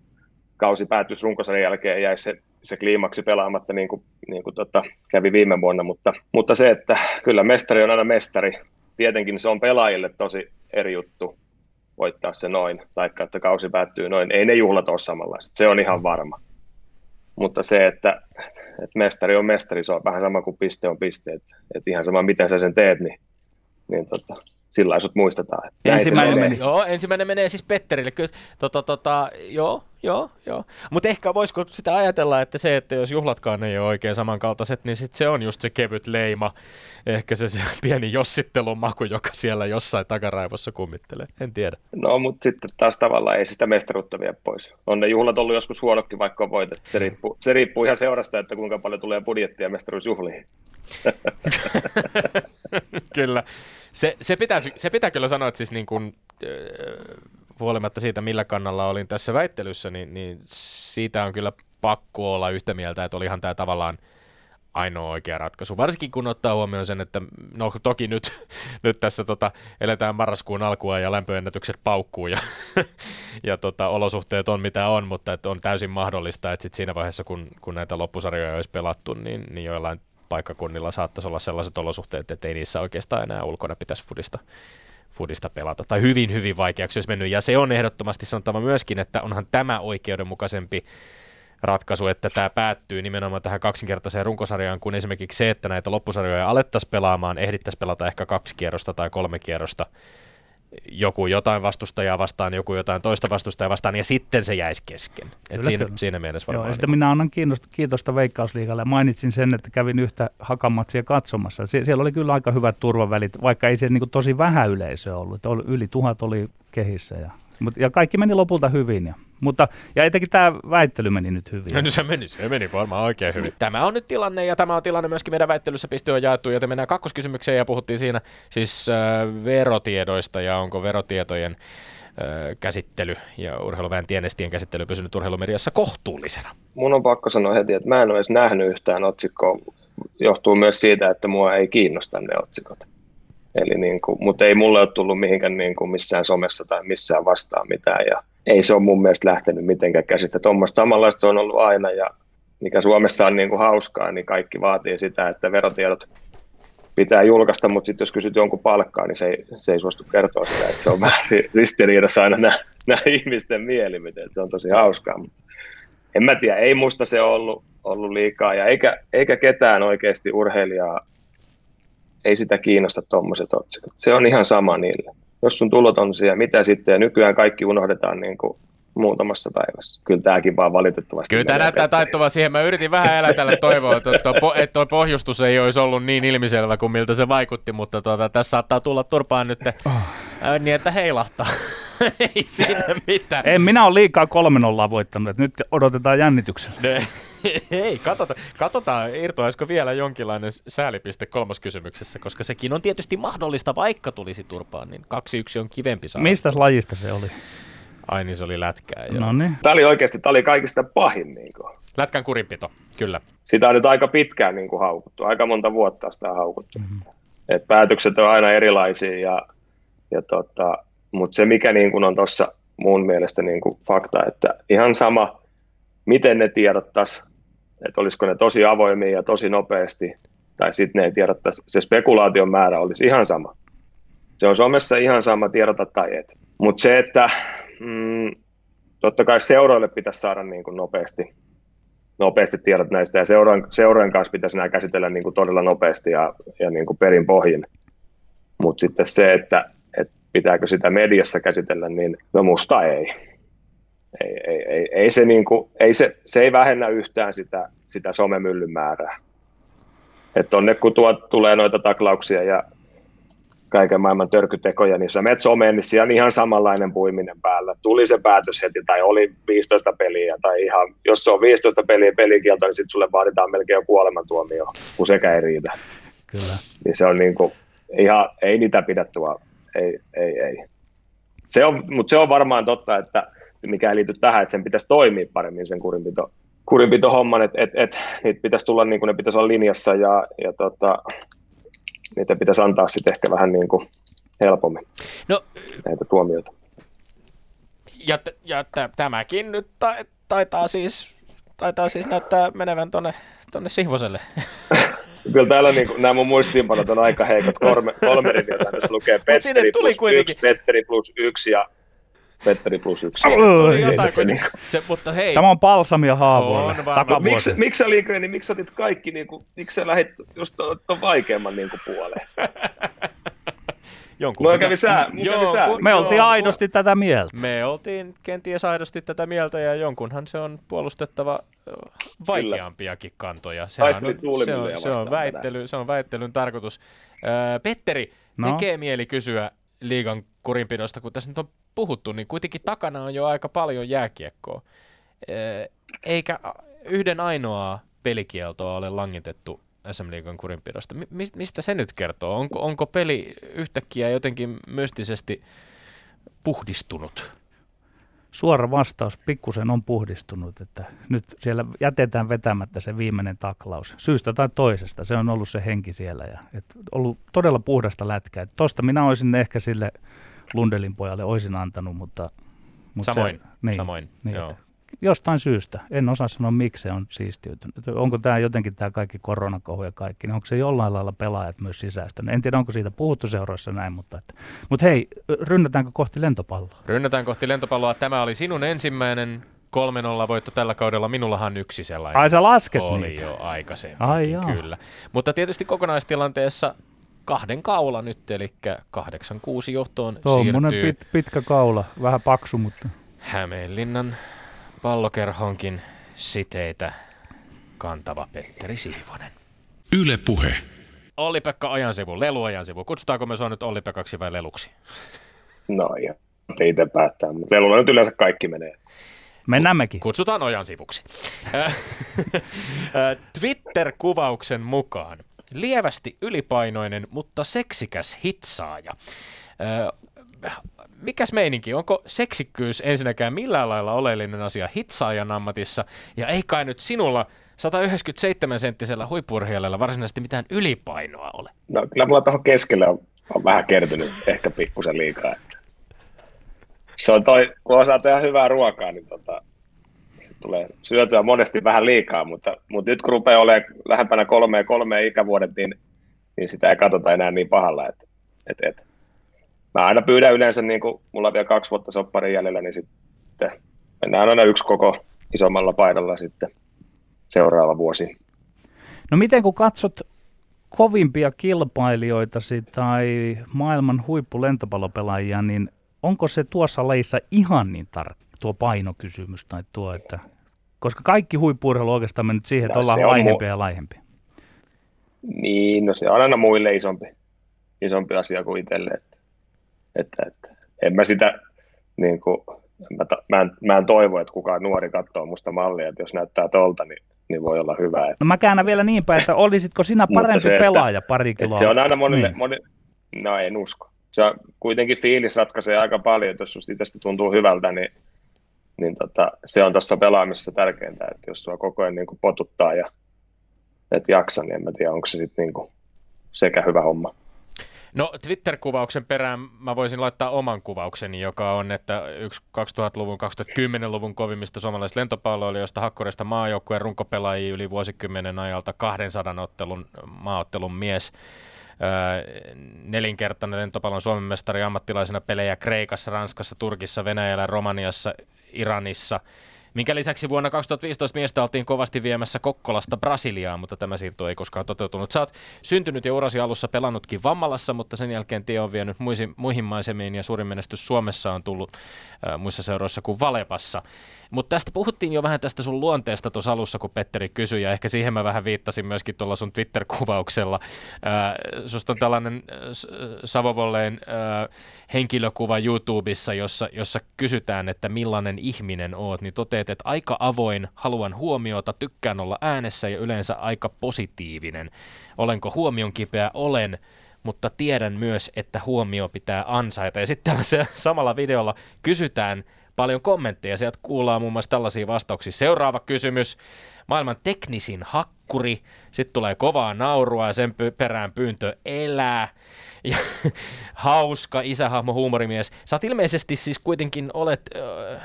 Speaker 3: kausi päättyisi runkosarjan jälkeen jäisi se, se kliimaksi pelaamatta niin kuin, niin kuin tota, kävi viime vuonna, mutta, mutta se, että kyllä mestari on aina mestari. Tietenkin se on pelaajille tosi eri juttu voittaa se noin, taikka että kausi päättyy noin. Ei ne juhlat ole samanlaiset, se on ihan varma. Mutta se, että, että mestari on mestari, se on vähän sama kuin piste on piste. Että, että ihan sama, miten sä sen teet, niin, niin tota, sillä sut muistetaan.
Speaker 4: Ensimmäinen, menee. Joo, ensimmäinen menee siis Petterille. Kyllä, tota, tota, joo, joo, joo. Mutta ehkä voisiko sitä ajatella, että se, että jos juhlatkaan ei ole oikein samankaltaiset, niin sit se on just se kevyt leima. Ehkä se, se pieni jossittelun maku, joka siellä jossain takaraivossa kummittelee. En tiedä.
Speaker 3: No, mutta sitten taas tavallaan ei sitä mestaruutta vie pois. On ne juhlat ollut joskus huonokin, vaikka on voitettu. Se riippuu, se riippuu ihan seurasta, että kuinka paljon tulee budjettia mestaruusjuhliin.
Speaker 4: kyllä. Se, se, pitää, se pitää kyllä sanoa, että siis niin kuin, äh, huolimatta siitä, millä kannalla olin tässä väittelyssä, niin, niin siitä on kyllä pakko olla yhtä mieltä, että olihan tämä tavallaan ainoa oikea ratkaisu. Varsinkin kun ottaa huomioon sen, että no toki nyt, nyt tässä tota, eletään marraskuun alkua ja lämpöennätykset paukkuu ja, ja tota, olosuhteet on mitä on, mutta että on täysin mahdollista, että sit siinä vaiheessa kun, kun näitä loppusarjoja olisi pelattu, niin, niin joillain paikkakunnilla saattaisi olla sellaiset olosuhteet, että ei niissä oikeastaan enää ulkona pitäisi fudista, fudista pelata. Tai hyvin, hyvin vaikeaksi olisi mennyt. Ja se on ehdottomasti sanottava myöskin, että onhan tämä oikeudenmukaisempi ratkaisu, että tämä päättyy nimenomaan tähän kaksinkertaiseen runkosarjaan, kun esimerkiksi se, että näitä loppusarjoja alettaisiin pelaamaan, ehdittäisiin pelata ehkä kaksi kierrosta tai kolme kierrosta, joku jotain vastustajaa vastaan, joku jotain toista vastustajaa vastaan, ja sitten se jäisi kesken. Et siinä, siinä mielessä varmaan. Joo,
Speaker 2: ja sitten minä annan kiinnosta, kiitosta Veikkausliigalle. Mainitsin sen, että kävin yhtä hakamatsia katsomassa. Sie- siellä oli kyllä aika hyvät turvavälit, vaikka ei se niin tosi vähän yleisö ollut. Oli, yli tuhat oli kehissä ja Mut, ja kaikki meni lopulta hyvin. Ja, mutta, ja etenkin tämä väittely meni nyt hyvin.
Speaker 4: No se meni, se meni varmaan oikein hyvin. Tämä on nyt tilanne ja tämä on tilanne myöskin meidän väittelyssä piste on jaettu, joten mennään kakkoskysymykseen ja puhuttiin siinä siis äh, verotiedoista ja onko verotietojen käsittely ja urheiluvään tienestien käsittely pysynyt urheilumediassa kohtuullisena?
Speaker 3: Mun on pakko sanoa heti, että mä en ole edes nähnyt yhtään otsikkoa. Johtuu myös siitä, että mua ei kiinnosta ne otsikot. Eli niin kuin, mutta ei mulle ole tullut mihinkään niin kuin missään somessa tai missään vastaan mitään. Ja ei se ole mun mielestä lähtenyt mitenkään käsistä. Tuommoista samanlaista on ollut aina ja mikä Suomessa on niin kuin hauskaa, niin kaikki vaatii sitä, että verotiedot pitää julkaista, mutta sitten jos kysyt jonkun palkkaa, niin se ei, se ei suostu kertoa sitä, että se on vähän ristiriidassa aina nämä, nämä ihmisten mielipiteet, se on tosi hauskaa, mutta en mä tiedä, ei musta se ollut, ollut liikaa, ja eikä, eikä ketään oikeasti urheilijaa ei sitä kiinnosta tuommoiset otsikot. Se on ihan sama niille. Jos sun tulot on siellä, mitä sitten, ja nykyään kaikki unohdetaan niin kuin muutamassa päivässä. Kyllä tämäkin vaan valitettavasti.
Speaker 4: Kyllä tämä näyttää taittuvaa siihen. Mä yritin vähän elätellä toivoa, että tuo, että tuo pohjustus ei olisi ollut niin ilmiselvä kuin miltä se vaikutti, mutta tuota, tässä saattaa tulla turpaan nyt oh. niin, että heilahtaa. ei siinä mitään.
Speaker 2: En minä ole liikaa 3 voittanut, että nyt odotetaan jännityksellä.
Speaker 4: Ei, katsotaan, katsotaan irtoaisiko vielä jonkinlainen säälipiste kolmoskysymyksessä, koska sekin on tietysti mahdollista, vaikka tulisi turpaan, niin kaksi yksi on kivempi saada.
Speaker 2: Mistä lajista se oli?
Speaker 4: Ai niin, se oli lätkää.
Speaker 2: No niin.
Speaker 3: Tämä oli oikeasti, tämä oli kaikista pahin. Niin kuin.
Speaker 4: Lätkän kurinpito, kyllä.
Speaker 3: Sitä on nyt aika pitkään niin kuin haukuttu, aika monta vuotta sitä on haukuttu. Mm-hmm. Et päätökset on aina erilaisia, ja, ja tota, mutta se mikä niin kuin on tuossa mun mielestä niin kuin fakta, että ihan sama, miten ne tiedottaisi, että olisiko ne tosi avoimia ja tosi nopeasti, tai sitten ne ei tiedottaisi, se spekulaation määrä olisi ihan sama. Se on somessa ihan sama tiedota tai et. Mutta se, että mm, totta kai seuroille pitäisi saada niin kuin nopeasti, nopeasti tiedot näistä, ja seurojen, seurojen kanssa pitäisi nämä käsitellä niin kuin todella nopeasti ja, ja niin kuin perin pohjin. Mutta sitten se, että, että pitääkö sitä mediassa käsitellä, niin no musta ei. Ei, ei, ei, ei, se, niin kuin, ei se, se ei vähennä yhtään sitä, sitä somemyllyn määrää. Että tonne kun tuot, tulee noita taklauksia ja kaiken maailman törkytekoja, niin sä menet someen, niin siellä on ihan samanlainen puiminen päällä. Tuli se päätös heti, tai oli 15 peliä, tai ihan, jos se on 15 peliä pelikielto, niin sitten sulle vaaditaan melkein jo kuolemantuomio, kun sekä ei riitä.
Speaker 2: Kyllä.
Speaker 3: Niin se on niin kuin, ihan, ei niitä pidä tuolla. Ei, ei, ei. Se on, mutta se on varmaan totta, että mikä ei liity tähän, että sen pitäisi toimia paremmin sen kurinpito, kurinpito homman, että et, et, niitä pitäisi tulla niin kuin ne pitäisi olla linjassa ja, ja tota, niitä pitäisi antaa sitten ehkä vähän niin kuin helpommin
Speaker 4: No,
Speaker 3: näitä tuomioita.
Speaker 4: ja, t- ja t- tämäkin nyt ta- taitaa siis, taitaa siis näyttää menevän tonne, tonne Sihvoselle.
Speaker 3: Kyllä täällä niin kuin, nämä mun muistiinpanot on aika heikot. Kolme, kolme riviä tässä lukee Petteri plus
Speaker 4: kuitenkin-
Speaker 3: yksi, Petteri plus yksi ja Petteri plus yksi. Niinku-
Speaker 4: Se, mutta hei,
Speaker 2: Tämä on palsamia haavoille.
Speaker 4: On.
Speaker 3: Miksi, miksi sä Liikre, niin miksi sä otit kaikki, niin kuin, miksi sä lähdit just ton vaikeamman niin kuin, puoleen?
Speaker 4: jonkun
Speaker 3: Mulla kävi sää, mulla kävi sää.
Speaker 2: Me oltiin
Speaker 4: jonkun-
Speaker 2: aidosti tätä mieltä.
Speaker 4: Me oltiin kenties aidosti tätä mieltä ja jonkunhan se on puolustettava vaikeampiakin kantoja. Sehän
Speaker 3: Taisteli
Speaker 4: on, se, on, se, on väittely, se on väittelyn tarkoitus. Öö, Petteri,
Speaker 2: No?
Speaker 4: tekee mieli kysyä liigan kurinpidosta, kun tässä nyt on puhuttu, niin kuitenkin takana on jo aika paljon jääkiekkoa. Eikä yhden ainoaa pelikieltoa ole langitettu SM Liigan kurinpidosta. Mi- mis- mistä se nyt kertoo? Onko, onko peli yhtäkkiä jotenkin mystisesti puhdistunut?
Speaker 2: Suora vastaus, pikkusen on puhdistunut, että nyt siellä jätetään vetämättä se viimeinen taklaus. Syystä tai toisesta, se on ollut se henki siellä ja et ollut todella puhdasta lätkää. Tosta minä olisin ehkä sille Lundelin pojalle olisin antanut, mutta... mutta
Speaker 4: Samoin,
Speaker 2: se, niin,
Speaker 4: samoin,
Speaker 2: niin,
Speaker 4: joo.
Speaker 2: että Jostain syystä. En osaa sanoa, miksi se on siistiytynyt. Onko tämä jotenkin tämä kaikki koronakohu ja kaikki, niin onko se jollain lailla pelaajat myös sisäistänyt? En tiedä, onko siitä puhuttu seuroissa näin, mutta, että, mutta hei, rynnätäänkö kohti lentopalloa?
Speaker 4: Rynnätään kohti lentopalloa. Tämä oli sinun ensimmäinen 3-0 voitto tällä kaudella. Minullahan yksi sellainen.
Speaker 2: Ai sä lasket
Speaker 4: oli
Speaker 2: niitä?
Speaker 4: jo aikaisemmin,
Speaker 2: Ai jaa.
Speaker 4: kyllä. Mutta tietysti kokonaistilanteessa kahden kaula nyt, eli 8-6 johtoon
Speaker 2: Tuommoinen
Speaker 4: siirtyy
Speaker 2: pit, pitkä kaula, vähän paksu, mutta
Speaker 4: Hämeenlinnan pallokerhonkin siteitä kantava Petteri Siivonen.
Speaker 5: Yle Puhe.
Speaker 4: Olli-Pekka Ajansivu, Lelu-Ajansivu. Kutsutaanko me sua nyt Olli-Pekaksi vai Leluksi?
Speaker 3: No ja itse päättää, mutta lelulla nyt yleensä kaikki menee.
Speaker 2: mennään mekin.
Speaker 4: Kutsutaan Ojansivuksi. Twitter-kuvauksen mukaan lievästi ylipainoinen, mutta seksikäs hitsaaja. Ö, Mikäs meininki? Onko seksikkyys ensinnäkään millään lailla oleellinen asia hitsaajan ammatissa? Ja ei kai nyt sinulla 197-senttisellä huippurheilijalla varsinaisesti mitään ylipainoa ole.
Speaker 3: No kyllä mulla tuohon keskelle on, on vähän kertynyt ehkä pikkusen liikaa. Se on toi, kun osaa tehdä hyvää ruokaa, niin tota, tulee syötyä monesti vähän liikaa, mutta, mutta nyt kun rupeaa olemaan lähempänä kolmea kolmea ikävuodet, niin, niin sitä ei katsota enää niin pahalla. Että, et, et. Mä aina pyydän yleensä, niin kun mulla on vielä kaksi vuotta sopparin jäljellä, niin sitten mennään aina yksi koko isommalla painolla sitten seuraava vuosi.
Speaker 2: No miten kun katsot kovimpia kilpailijoitasi tai maailman huippulentopallopelaajia, niin onko se tuossa lajissa ihan niin tarkka tuo painokysymys tai tuo, että koska kaikki huippurheilu on oikeastaan mennyt siihen, että
Speaker 3: No,
Speaker 2: ollaan laihempia
Speaker 3: mu-
Speaker 2: ja laihempia.
Speaker 3: Niin, no se on aina muille isompi, isompi asia kuin itselle. Että, että, että en mä sitä, niin kuin, mä, ta- mä, en, mä en toivo, että kukaan nuori katsoo musta mallia, että jos näyttää tolta, niin, niin voi olla hyvä. Että,
Speaker 2: No mä käännän vielä niin päin, että olisitko sinä parempi
Speaker 3: se, että-
Speaker 2: pelaaja pari
Speaker 3: että
Speaker 2: kiloa?
Speaker 3: se on aina monille,
Speaker 2: Niin.
Speaker 3: moni, no en usko. Se on, kuitenkin fiilis ratkaisee aika paljon, että jos susta itsestä tuntuu hyvältä, niin, niin tota, se on tuossa pelaamisessa tärkeintä, että jos sua koko ajan niin kuin potuttaa ja et jaksa, niin en mä tiedä, onko se sitten niin kuin sekä hyvä homma.
Speaker 4: No Twitter-kuvauksen perään mä voisin laittaa oman kuvaukseni, joka on, että yksi 2000-luvun, 2010-luvun kovimmista suomalaisista lentopalloilijoista Hakkoresta maajoukkueen runkopelaajia yli vuosikymmenen ajalta 200 ottelun, maaottelun mies. Nelinkertainen lentopallon Suomen mestari ammattilaisena pelejä Kreikassa, Ranskassa, Turkissa, Venäjällä, Romaniassa, Iranissa. Minkä lisäksi vuonna 2015 miestä oltiin kovasti viemässä Kokkolasta Brasiliaan, mutta tämä siirto ei koskaan toteutunut. Sä oot syntynyt ja urasi alussa pelannutkin Vammalassa, mutta sen jälkeen tie on vienyt muihin, muihin maisemiin ja suurin menestys Suomessa on tullut äh, muissa seuroissa kuin Valepassa. Mutta tästä puhuttiin jo vähän tästä sun luonteesta tuossa alussa, kun Petteri kysyi, ja ehkä siihen mä vähän viittasin myöskin tuolla sun Twitter-kuvauksella. Äh, susta on tällainen äh, Savovolleen äh, henkilökuva YouTubessa, jossa, jossa kysytään, että millainen ihminen oot, niin toteat, että aika avoin, haluan huomiota, tykkään olla äänessä ja yleensä aika positiivinen. Olenko huomion kipeä? Olen mutta tiedän myös, että huomio pitää ansaita. Ja sitten tällä samalla videolla kysytään paljon kommentteja. Sieltä kuullaan muun muassa tällaisia vastauksia. Seuraava kysymys. Maailman teknisin hakkuri. Sitten tulee kovaa naurua ja sen perään pyyntö elää. Ja, hauska isähahmo huumorimies. Sä oot ilmeisesti siis kuitenkin olet äh,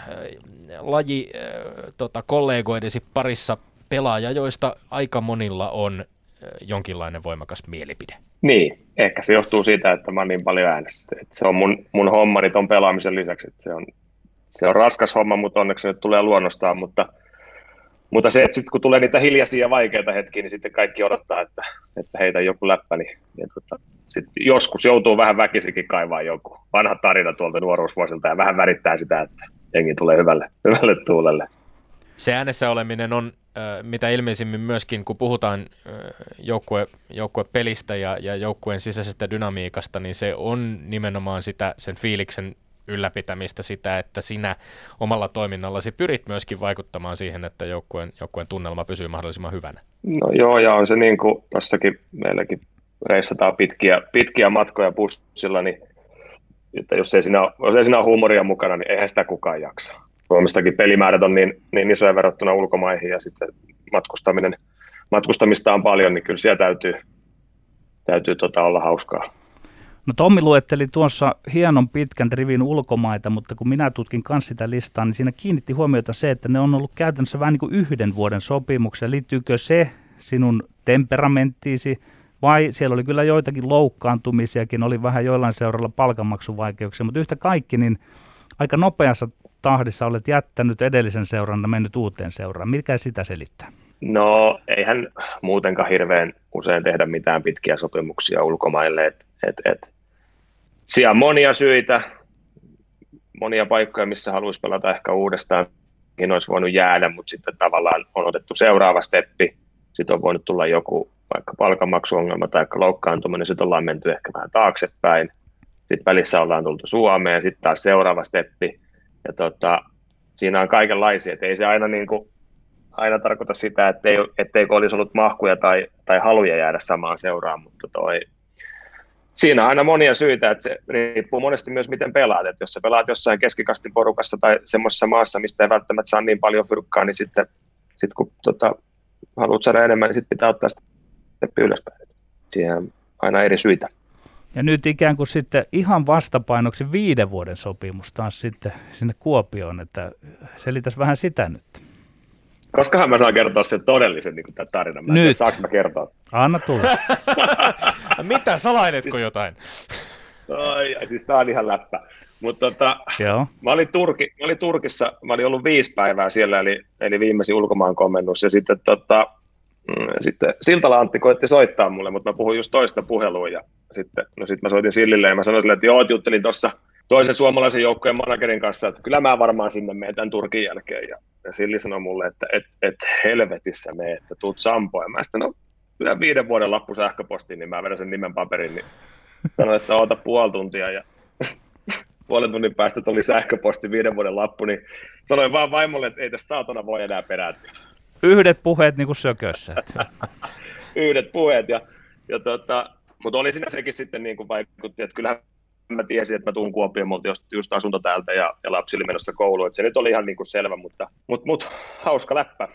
Speaker 4: laji äh, tota, kollegoidesi parissa pelaaja, joista aika monilla on jonkinlainen voimakas mielipide.
Speaker 3: Niin, ehkä se johtuu siitä, että mä oon niin paljon äänessä. Et se on mun, mun hommani ton pelaamisen lisäksi. se, on, se on raskas homma, mutta onneksi se tulee luonnostaan. Mutta, mutta se, että sitten kun tulee niitä hiljaisia ja vaikeita hetkiä, niin sitten kaikki odottaa, että, että heitä joku läppä. Niin, ja tota, sit joskus joutuu vähän väkisikin kaivaa joku vanha tarina tuolta nuoruusvuosilta ja vähän värittää sitä, että jengi tulee hyvälle, hyvälle tuulelle.
Speaker 4: Se äänessä oleminen on mitä ilmeisimmin myöskin, kun puhutaan joukkue, joukkuepelistä ja, ja joukkueen sisäisestä dynamiikasta, niin se on nimenomaan sitä sen fiiliksen ylläpitämistä sitä, että sinä omalla toiminnallasi pyrit myöskin vaikuttamaan siihen, että joukkueen, joukkueen tunnelma pysyy mahdollisimman hyvänä.
Speaker 3: No joo, ja on se niin kuin jossakin meilläkin reissataan pitkiä, pitkiä matkoja bussilla, niin että jos ei, siinä ole, jos ei siinä ole huumoria mukana, niin eihän sitä kukaan jaksa. Suomessakin pelimäärät on niin, niin isoja verrattuna ulkomaihin ja sitten matkustaminen, matkustamista on paljon, niin kyllä siellä täytyy, täytyy tota olla hauskaa.
Speaker 2: No Tommi luetteli tuossa hienon pitkän rivin ulkomaita, mutta kun minä tutkin kanssa sitä listaa, niin siinä kiinnitti huomiota se, että ne on ollut käytännössä vähän niin kuin yhden vuoden sopimuksia. Liittyykö se sinun temperamenttiisi vai siellä oli kyllä joitakin loukkaantumisiakin, oli vähän joillain seuralla palkanmaksuvaikeuksia, mutta yhtä kaikki, niin aika nopeassa tahdissa olet jättänyt edellisen seuran ja mennyt uuteen seuraan. Mikä sitä selittää?
Speaker 3: No eihän muutenkaan hirveän usein tehdä mitään pitkiä sopimuksia ulkomaille. Et, et, et. Siellä on monia syitä, monia paikkoja, missä haluaisi pelata ehkä uudestaan, niin olisi voinut jäädä, mutta sitten tavallaan on otettu seuraava steppi, sitten on voinut tulla joku vaikka palkanmaksuongelma tai loukkaantuminen, sitten ollaan menty ehkä vähän taaksepäin, sitten välissä ollaan tultu Suomeen, sitten taas seuraava steppi, ja tota, siinä on kaikenlaisia, että ei se aina, niin kuin, aina tarkoita sitä, ettei, etteikö olisi ollut mahkuja tai, tai haluja jäädä samaan seuraan, mutta toi, siinä on aina monia syitä, että se riippuu monesti myös miten pelaat, että jos sä pelaat jossain keskikastin porukassa tai semmoisessa maassa, mistä ei välttämättä saa niin paljon fyrkkaa, niin sitten sit kun tota, haluat saada enemmän, niin sitten pitää ottaa steppi ylöspäin. Siihen on aina eri syitä.
Speaker 2: Ja nyt ikään kuin sitten ihan vastapainoksi viiden vuoden sopimus taas sitten sinne Kuopioon, että selitäs vähän sitä nyt.
Speaker 3: Koskahan mä saan kertoa sen todellisen niin tämän tarinan? Mä
Speaker 2: nyt.
Speaker 3: Saanko mä kertoa?
Speaker 2: Anna tulla.
Speaker 4: Mitä, salainetko siis, jotain?
Speaker 3: Ai, siis tää on ihan läppä. Mutta tota, Joo. Mä, olin Turki, mä olin Turkissa, mä olin ollut viisi päivää siellä, eli, eli viimeisin ulkomaan komennus, ja sitten tota, Mm, sitten Siltala Antti koitti soittaa mulle, mutta mä puhuin just toista puhelua ja sitten, no sitten mä soitin Sillille ja mä sanoin sille, että joo, juttelin tuossa toisen suomalaisen joukkojen managerin kanssa, että kyllä mä varmaan sinne menen tämän Turkin jälkeen. Ja, ja Silli sanoi mulle, että et, et helvetissä me, että tuut Sampoon. Ja mä sitten, no kyllä viiden vuoden lappu sähköpostiin, niin mä vedän sen nimen paperin, niin sanoin, että oota puoli tuntia ja puolen tunnin päästä tuli sähköposti viiden vuoden lappu, niin sanoin vaan vaimolle, että ei tästä saatana voi enää perääntyä.
Speaker 2: Yhdet puheet niin kuin sökössä.
Speaker 3: Yhdet puheet. Ja, ja tota, mutta oli siinä sekin sitten niin kuin vaikutti, että kyllähän mä tiesin, että mä tuun Kuopioon, mutta just, just asunto täältä ja, ja lapsi oli menossa kouluun. Se nyt oli ihan niin kuin selvä, mutta, mutta, mutta hauska läppä.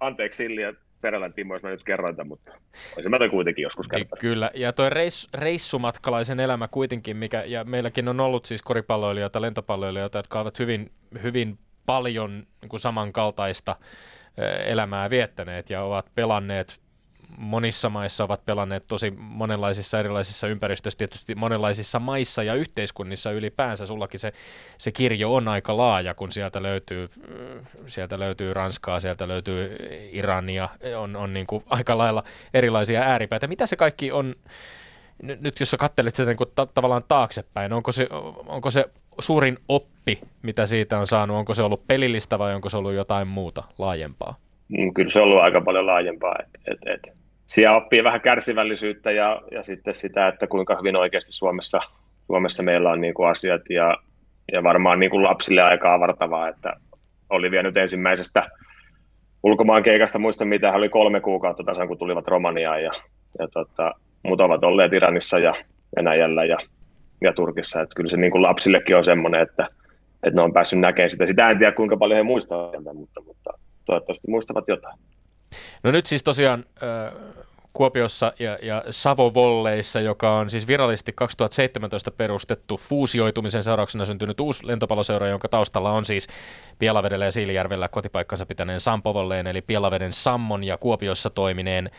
Speaker 3: Anteeksi Silli ja Perälän Timo, jos mä nyt kerroin tämän, mutta olisin mä kuitenkin joskus kertaa.
Speaker 4: Kyllä, ja toi reis, reissumatkalaisen elämä kuitenkin, mikä, ja meilläkin on ollut siis koripalloilijoita, lentopalloilijoita, jotka ovat hyvin, hyvin paljon niin kuin samankaltaista elämää viettäneet ja ovat pelanneet monissa maissa ovat pelanneet tosi monenlaisissa erilaisissa ympäristöissä, tietysti monenlaisissa maissa ja yhteiskunnissa ylipäänsä. Sullakin se, se kirjo on aika laaja, kun sieltä löytyy, sieltä löytyy Ranskaa, sieltä löytyy Irania, on, on niin kuin aika lailla erilaisia ääripäitä. Mitä se kaikki on, nyt jos sä katselet sitä niin kuin ta- tavallaan taaksepäin, onko se, onko se suurin oppi, mitä siitä on saanut? Onko se ollut pelillistä vai onko se ollut jotain muuta laajempaa?
Speaker 3: Mm, kyllä se on ollut aika paljon laajempaa. Et, et, et. Siellä oppii vähän kärsivällisyyttä ja, ja sitten sitä, että kuinka hyvin oikeasti Suomessa, Suomessa meillä on niin kuin asiat ja, ja varmaan niin kuin lapsille aika avartavaa, että oli vielä nyt ensimmäisestä ulkomaan keikasta, muista mitä, oli kolme kuukautta tasan, kun tulivat Romaniaan ja, ja tota, muut ovat olleet Iranissa ja Venäjällä ja, ja Turkissa, että kyllä se niin kuin lapsillekin on semmoinen, että, että ne on päässyt näkemään sitä. Sitä en tiedä, kuinka paljon he muistavat, mutta, mutta toivottavasti muistavat jotain.
Speaker 4: No nyt siis tosiaan Kuopiossa ja, ja Savovolleissa, joka on siis virallisesti 2017 perustettu fuusioitumisen seurauksena syntynyt uusi lentopalloseura, jonka taustalla on siis Pielavedellä ja Siilijärvellä kotipaikkansa pitäneen Sampovolleen, eli Pielaveden Sammon ja Kuopiossa toimineen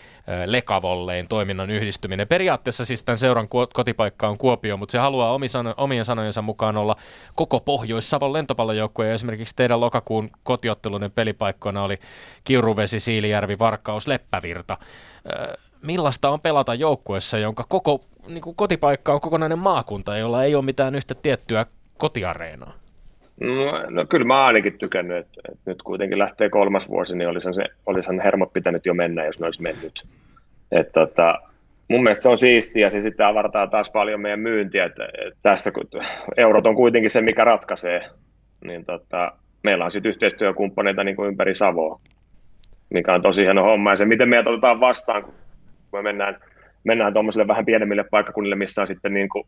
Speaker 4: Lekavolleen toiminnan yhdistyminen. Periaatteessa siis tämän seuran kotipaikka on Kuopio, mutta se haluaa omien sanojensa mukaan olla koko Pohjois-Savon lentopallojoukkue, esimerkiksi teidän lokakuun kotiotteluiden pelipaikkoina oli Kiuruvesi, Siilijärvi, Varkaus, Leppävirta millaista on pelata joukkueessa, jonka koko niin kuin kotipaikka on kokonainen maakunta, jolla ei ole mitään yhtä tiettyä kotiareenaa?
Speaker 3: No, no kyllä mä ainakin tykännyt, että, että nyt kuitenkin lähtee kolmas vuosi, niin olisihan, se, olisihan hermot pitänyt jo mennä, jos ne olisi mennyt. Et, tota, mun mielestä se on siistiä ja se sitten avartaa taas paljon meidän myyntiä, että, että tästä kun eurot on kuitenkin se, mikä ratkaisee, niin tota, meillä on sitten yhteistyökumppaneita niin kuin ympäri Savoa, mikä on tosi hieno homma. Ja se, miten meidät otetaan vastaan, kun me mennään, mennään tuommoisille vähän pienemmille paikkakunnille, missä on sitten niin kuin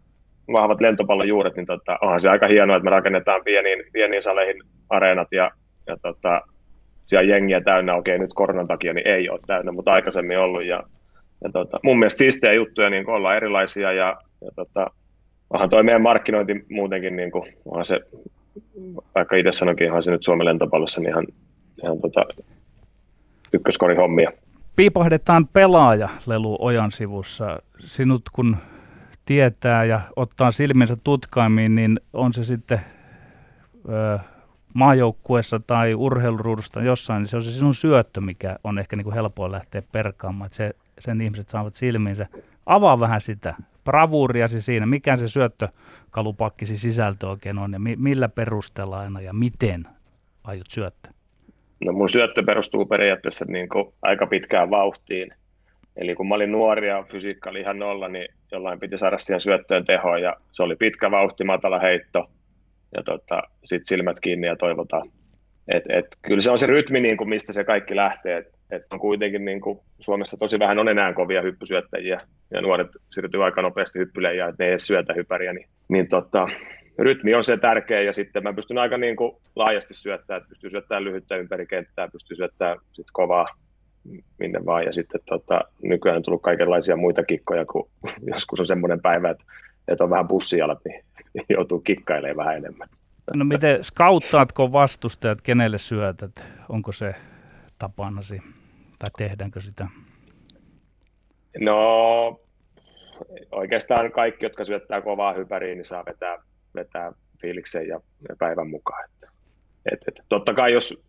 Speaker 3: vahvat lentopallon juuret, niin tota, onhan se aika hienoa, että me rakennetaan pieniin, pieniin saleihin areenat ja, ja tota, siellä jengiä täynnä, okei nyt koronan takia niin ei ole täynnä, mutta aikaisemmin ollut ja, ja tota, mun mielestä siistejä juttuja niin ollaan erilaisia ja, ja tota, onhan toi meidän markkinointi muutenkin, niin kuin, onhan se, vaikka itse sanoinkin, onhan se nyt Suomen lentopallossa niin ihan, ihan tota, ykköskorin hommia.
Speaker 2: Piipahdetaan pelaaja Lelu Ojan sivussa. Sinut kun tietää ja ottaa silmiensä tutkaimiin, niin on se sitten ö, maajoukkuessa tai urheiluruudusta jossain, niin se on se sinun syöttö, mikä on ehkä niin kuin helppoa lähteä perkaamaan, että se, sen ihmiset saavat silmiinsä. Avaa vähän sitä bravuuriasi siinä, mikä se syöttökalupakkisi sisältö oikein on ja mi- millä perusteella aina ja miten aiot syöttää?
Speaker 3: No mun syöttö perustuu periaatteessa niin kuin aika pitkään vauhtiin. Eli kun mä olin nuori ja fysiikka oli ihan nolla, niin jollain piti saada siihen syöttöön tehoa ja se oli pitkä vauhti, matala heitto ja tota, sitten silmät kiinni ja toivotaan. Et, et, kyllä se on se rytmi, niin kuin mistä se kaikki lähtee. Et, et on kuitenkin niin kuin Suomessa tosi vähän on enää kovia hyppysyöttäjiä ja nuoret siirtyy aika nopeasti hyppylejä, että ne ei edes syötä hypäriä. Niin, niin tota, rytmi on se tärkeä ja sitten mä pystyn aika niin kuin laajasti syöttämään, että pystyy syöttämään lyhyttä ympäri kenttää, pystyy syöttämään sit kovaa minne vaan ja sitten tota, nykyään on tullut kaikenlaisia muita kikkoja, kun joskus on semmoinen päivä, että, että on vähän bussijalat, niin joutuu kikkailemaan vähän enemmän.
Speaker 2: No miten, skauttaatko vastustajat, kenelle syötät? Onko se tapanasi tai tehdäänkö sitä?
Speaker 3: No oikeastaan kaikki, jotka syöttää kovaa hypäriin, niin saa vetää vetää fiiliksen ja, ja päivän mukaan. Että, et, et, totta kai jos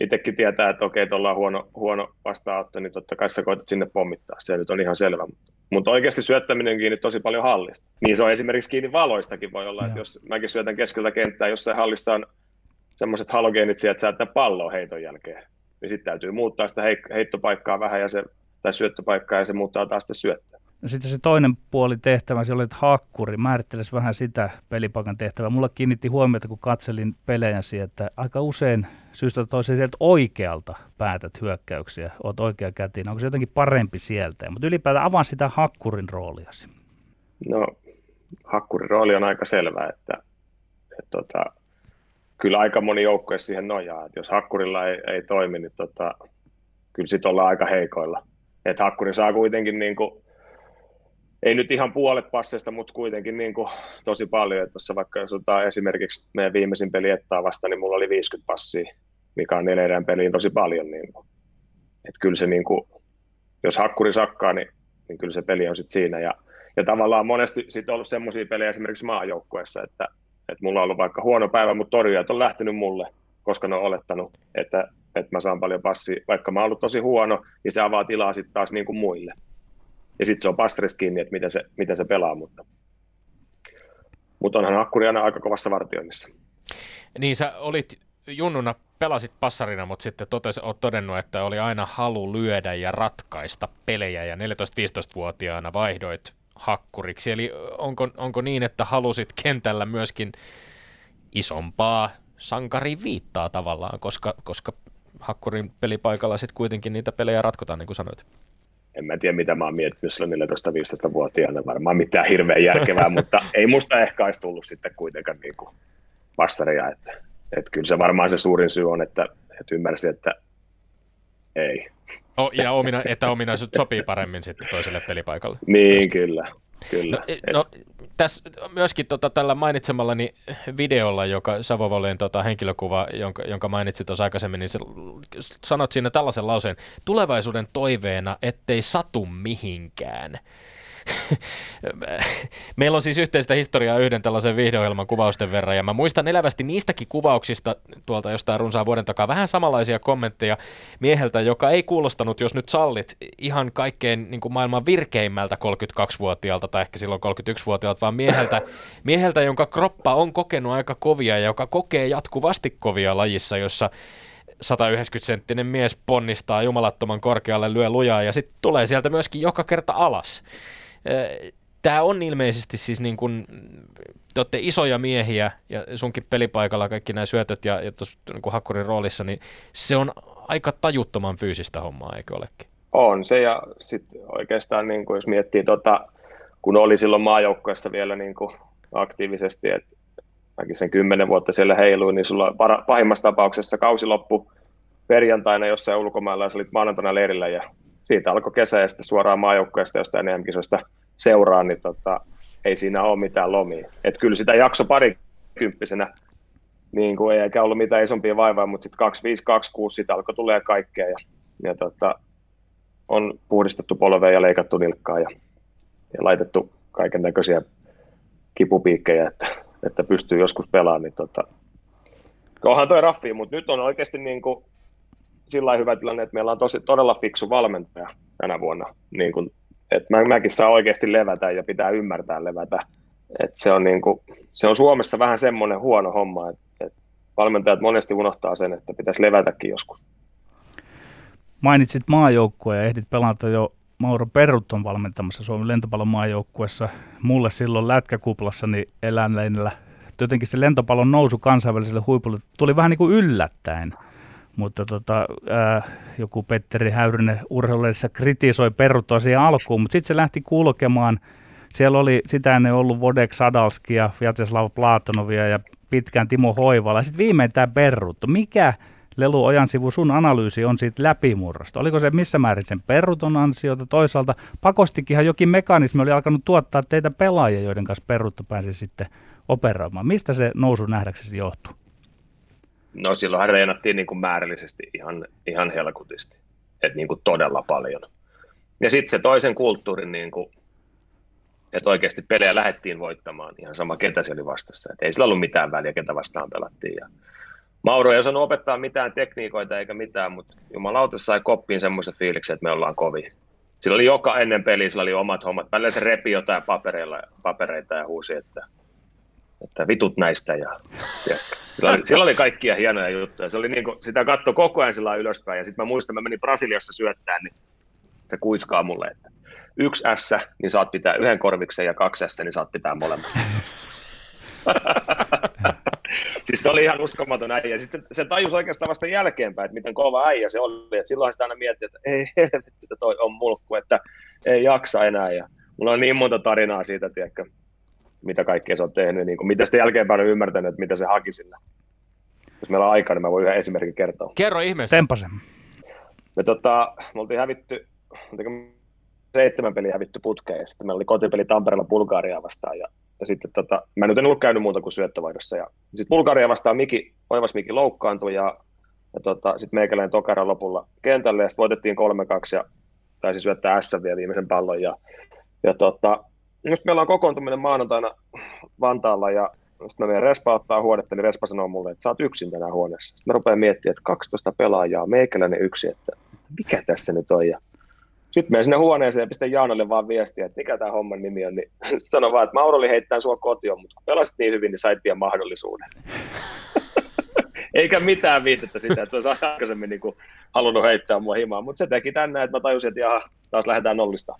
Speaker 3: itsekin tietää, että okei, tuolla on huono, huono vastaanotto, niin totta kai sä koetat sinne pommittaa. Se nyt on ihan selvä. Mutta oikeasti syöttäminen on kiinni tosi paljon hallista. Niin se on esimerkiksi kiinni valoistakin voi olla, että jos mäkin syötän keskeltä kenttää, jossain hallissa on semmoiset halogeenit sieltä, että sä jättää palloa heiton jälkeen. Niin sitten täytyy muuttaa sitä heittopaikkaa vähän ja se, tai syöttöpaikkaa ja se muuttaa taas sitä syöttöä.
Speaker 2: No sitten se toinen puoli tehtävä, se olet hakkuri. Määrittelisi vähän sitä pelipaikan tehtävää. Mulla kiinnitti huomiota, kun katselin pelejäsi, että aika usein syystä toiseen sieltä oikealta päätät hyökkäyksiä. Oot oikea kätiin. Onko se jotenkin parempi sieltä? Mutta ylipäätään avaa sitä hakkurin rooliasi.
Speaker 3: No, hakkurin rooli on aika selvä, että, että tota, kyllä aika moni joukkue siihen nojaa. Että jos hakkurilla ei, ei toimi, niin tota, kyllä sitten ollaan aika heikoilla. Että hakkuri saa kuitenkin niin kuin ei nyt ihan puolet passeista, mutta kuitenkin niin kuin tosi paljon. Että tuossa vaikka jos otetaan esimerkiksi meidän viimeisin peli Ettaa vasta, niin mulla oli 50 passia, mikä on neljän peliin tosi paljon. Niin kuin. Että kyllä se, niin kuin, jos hakkuri sakkaa, niin, niin kyllä se peli on sitten siinä. Ja, ja tavallaan monesti sitten ollut semmoisia pelejä esimerkiksi maajoukkueessa, että, että mulla on ollut vaikka huono päivä, mutta torjujat on lähtenyt mulle, koska ne on olettanut, että, että mä saan paljon passia. Vaikka mä oon ollut tosi huono, niin se avaa tilaa sitten taas niin kuin muille ja sitten se on pastrista kiinni, että miten se, miten se pelaa, mutta mutta onhan Akkuri aina aika kovassa vartioinnissa.
Speaker 4: Niin, sä olit junnuna, pelasit passarina, mutta sitten totes, oot todennut, että oli aina halu lyödä ja ratkaista pelejä, ja 14-15-vuotiaana vaihdoit hakkuriksi. Eli onko, onko niin, että halusit kentällä myöskin isompaa sankari viittaa tavallaan, koska, koska hakkurin pelipaikalla sitten kuitenkin niitä pelejä ratkotaan, niin kuin sanoit.
Speaker 3: En mä tiedä, mitä mä oon miettinyt silloin 14-15-vuotiaana, varmaan mitään hirveän järkevää, mutta ei musta ehkä olisi tullut sitten kuitenkaan niin kuin passaria, että, että kyllä se varmaan se suurin syy on, että, että ymmärsi, että ei.
Speaker 4: O, ja omina, että ominaisuudet sopii paremmin sitten toiselle pelipaikalle.
Speaker 3: Niin, kyllä. Kyllä.
Speaker 4: No, no, tässä myöskin tota, tällä mainitsemallani videolla, joka Savovoleen tota, henkilökuva, jonka, jonka mainitsit tuossa aikaisemmin, niin se, sanot siinä tällaisen lauseen, tulevaisuuden toiveena, ettei satu mihinkään. Meillä on siis yhteistä historiaa yhden tällaisen viihdeohjelman kuvausten verran, ja mä muistan elävästi niistäkin kuvauksista tuolta jostain runsaan vuoden takaa vähän samanlaisia kommentteja mieheltä, joka ei kuulostanut, jos nyt sallit, ihan kaikkein niin kuin maailman virkeimmältä 32-vuotiaalta tai ehkä silloin 31-vuotiaalta, vaan mieheltä, mieheltä, jonka kroppa on kokenut aika kovia ja joka kokee jatkuvasti kovia lajissa, jossa 190-senttinen mies ponnistaa jumalattoman korkealle, lyö lujaa ja sitten tulee sieltä myöskin joka kerta alas. Tämä on ilmeisesti siis niin kuin, te olette isoja miehiä ja sunkin pelipaikalla kaikki nämä syötöt ja, ja tuossa niin hakkurin roolissa, niin se on aika tajuttoman fyysistä hommaa, eikö olekin?
Speaker 3: On se ja sitten oikeastaan niin kuin jos miettii, tota, kun oli silloin maajoukkoissa vielä niin kuin aktiivisesti, että mäkin sen kymmenen vuotta siellä heiluin, niin sulla pahimmassa tapauksessa kausi loppu perjantaina jossain ulkomailla ja sä olit maanantaina leirillä ja siitä alkoi kesä ja sitten suoraan maajoukkoista jostain em seuraa, niin tota, ei siinä ole mitään lomia. Et kyllä sitä jakso parikymppisenä, niin kuin ei eikä ollut mitään isompia vaivaa, mutta sitten 2526 siitä alkoi tulee kaikkea ja, ja tota, on puhdistettu polvea ja leikattu nilkkaa ja, ja laitettu kaiken näköisiä kipupiikkejä, että, että pystyy joskus pelaamaan, niin tota, onhan toi raffi, mutta nyt on oikeasti niin kuin sillä hyvä tilanne, että meillä on tosi, todella fiksu valmentaja tänä vuonna. Niin kuin, että mä, mäkin saa oikeasti levätä ja pitää ymmärtää levätä. Et se, on niin kuin, se on Suomessa vähän semmoinen huono homma, että, että valmentajat monesti unohtaa sen, että pitäisi levätäkin joskus.
Speaker 2: Mainitsit maajoukkueen ja ehdit pelata jo Mauro Perrut on valmentamassa Suomen lentopallon maajoukkuessa. Mulle silloin lätkäkuplassa niin eläinleinillä jotenkin se lentopallon nousu kansainväliselle huipulle tuli vähän niin kuin yllättäen – mutta tota, ää, joku Petteri Häyrynen urheiluudessa kritisoi peruttua siihen alkuun, mutta sitten se lähti kulkemaan. Siellä oli sitä ennen ollut Vodek Sadalskia, Vyacheslav Platonovia ja pitkään Timo Hoivala. Sitten viimein tämä perruttu. Mikä Lelu Ojan sivu sun analyysi on siitä läpimurrosta? Oliko se missä määrin sen perruton ansiota? Toisaalta pakostikinhan jokin mekanismi oli alkanut tuottaa teitä pelaajia, joiden kanssa peruttu pääsi sitten operoimaan. Mistä se nousu nähdäksesi johtuu?
Speaker 3: No silloinhan reenattiin niin kuin määrällisesti ihan, ihan helkutisti, että niin kuin todella paljon. Ja sitten se toisen kulttuurin, niin kuin, että oikeasti pelejä lähdettiin voittamaan, ihan sama ketä se oli vastassa. Et ei sillä ollut mitään väliä, ketä vastaan pelattiin. Ja Mauro ei osannut opettaa mitään tekniikoita eikä mitään, mutta jumalauta sai koppiin semmoisen fiiliksen, että me ollaan kovi. Sillä oli joka ennen peliä, sillä oli omat hommat. Välillä se repi jotain papereilla, papereita ja huusi, että että vitut näistä. Ja, ja sillä, oli, sillä oli kaikkia hienoja juttuja. Se oli niin kuin, sitä katto koko ajan sillä ylöspäin. Ja sitten mä muistan, mä menin Brasiliassa syöttään, niin se kuiskaa mulle, että yksi S, niin saat pitää yhden korviksen ja kaksi S, niin saat pitää molemmat. siis se oli ihan uskomaton äijä. Sitten se tajus oikeastaan vasta jälkeenpäin, että miten kova äijä se oli. Et silloin sitä aina mietti, että ei helvetti, toi on mulkku, että ei jaksa enää. Ja mulla on niin monta tarinaa siitä, tiedätkö, mitä kaikkea se on tehnyt, niin kuin, mitä sitten jälkeenpäin on ymmärtänyt, että mitä se haki sillä. Jos meillä on aikaa, niin mä voin yhden esimerkin kertoa.
Speaker 4: Kerro ihmeessä.
Speaker 2: Tempasen.
Speaker 3: Me, tota, me oltiin hävitty, seitsemän peliä hävitty putkeen, ja sitten meillä oli kotipeli Tampereella Bulgaria vastaan, ja, ja sitten tota, mä en nyt en ollut käynyt muuta kuin syöttövaihdossa, ja sitten Bulgaria vastaan Miki, Oivas Miki loukkaantui, ja, ja tota, sitten meikäläinen Tokara lopulla kentälle, ja sitten voitettiin 3-2, ja taisi syöttää S vielä viimeisen pallon, ja, ja tota, just meillä on kokoontuminen maanantaina Vantaalla ja sitten mä menen Respa ottaa huonetta, niin Respa sanoo mulle, että sä oot yksin tänään huoneessa. Sitten mä rupean miettimään, että 12 pelaajaa, meikäläinen yksi, että mikä tässä nyt on. Ja sitten menen sinne huoneeseen ja pistän Jaanalle vaan viestiä, että mikä tämä homman nimi on. Niin sano vaan, että Mauroli heittää sua kotiin, mutta kun pelasit niin hyvin, niin sait pian mahdollisuuden. Eikä mitään viitettä sitä, että se olisi aikaisemmin niin kuin halunnut heittää mua himaan. Mutta se teki tänne, että mä tajusin, että jaha, taas lähdetään nollista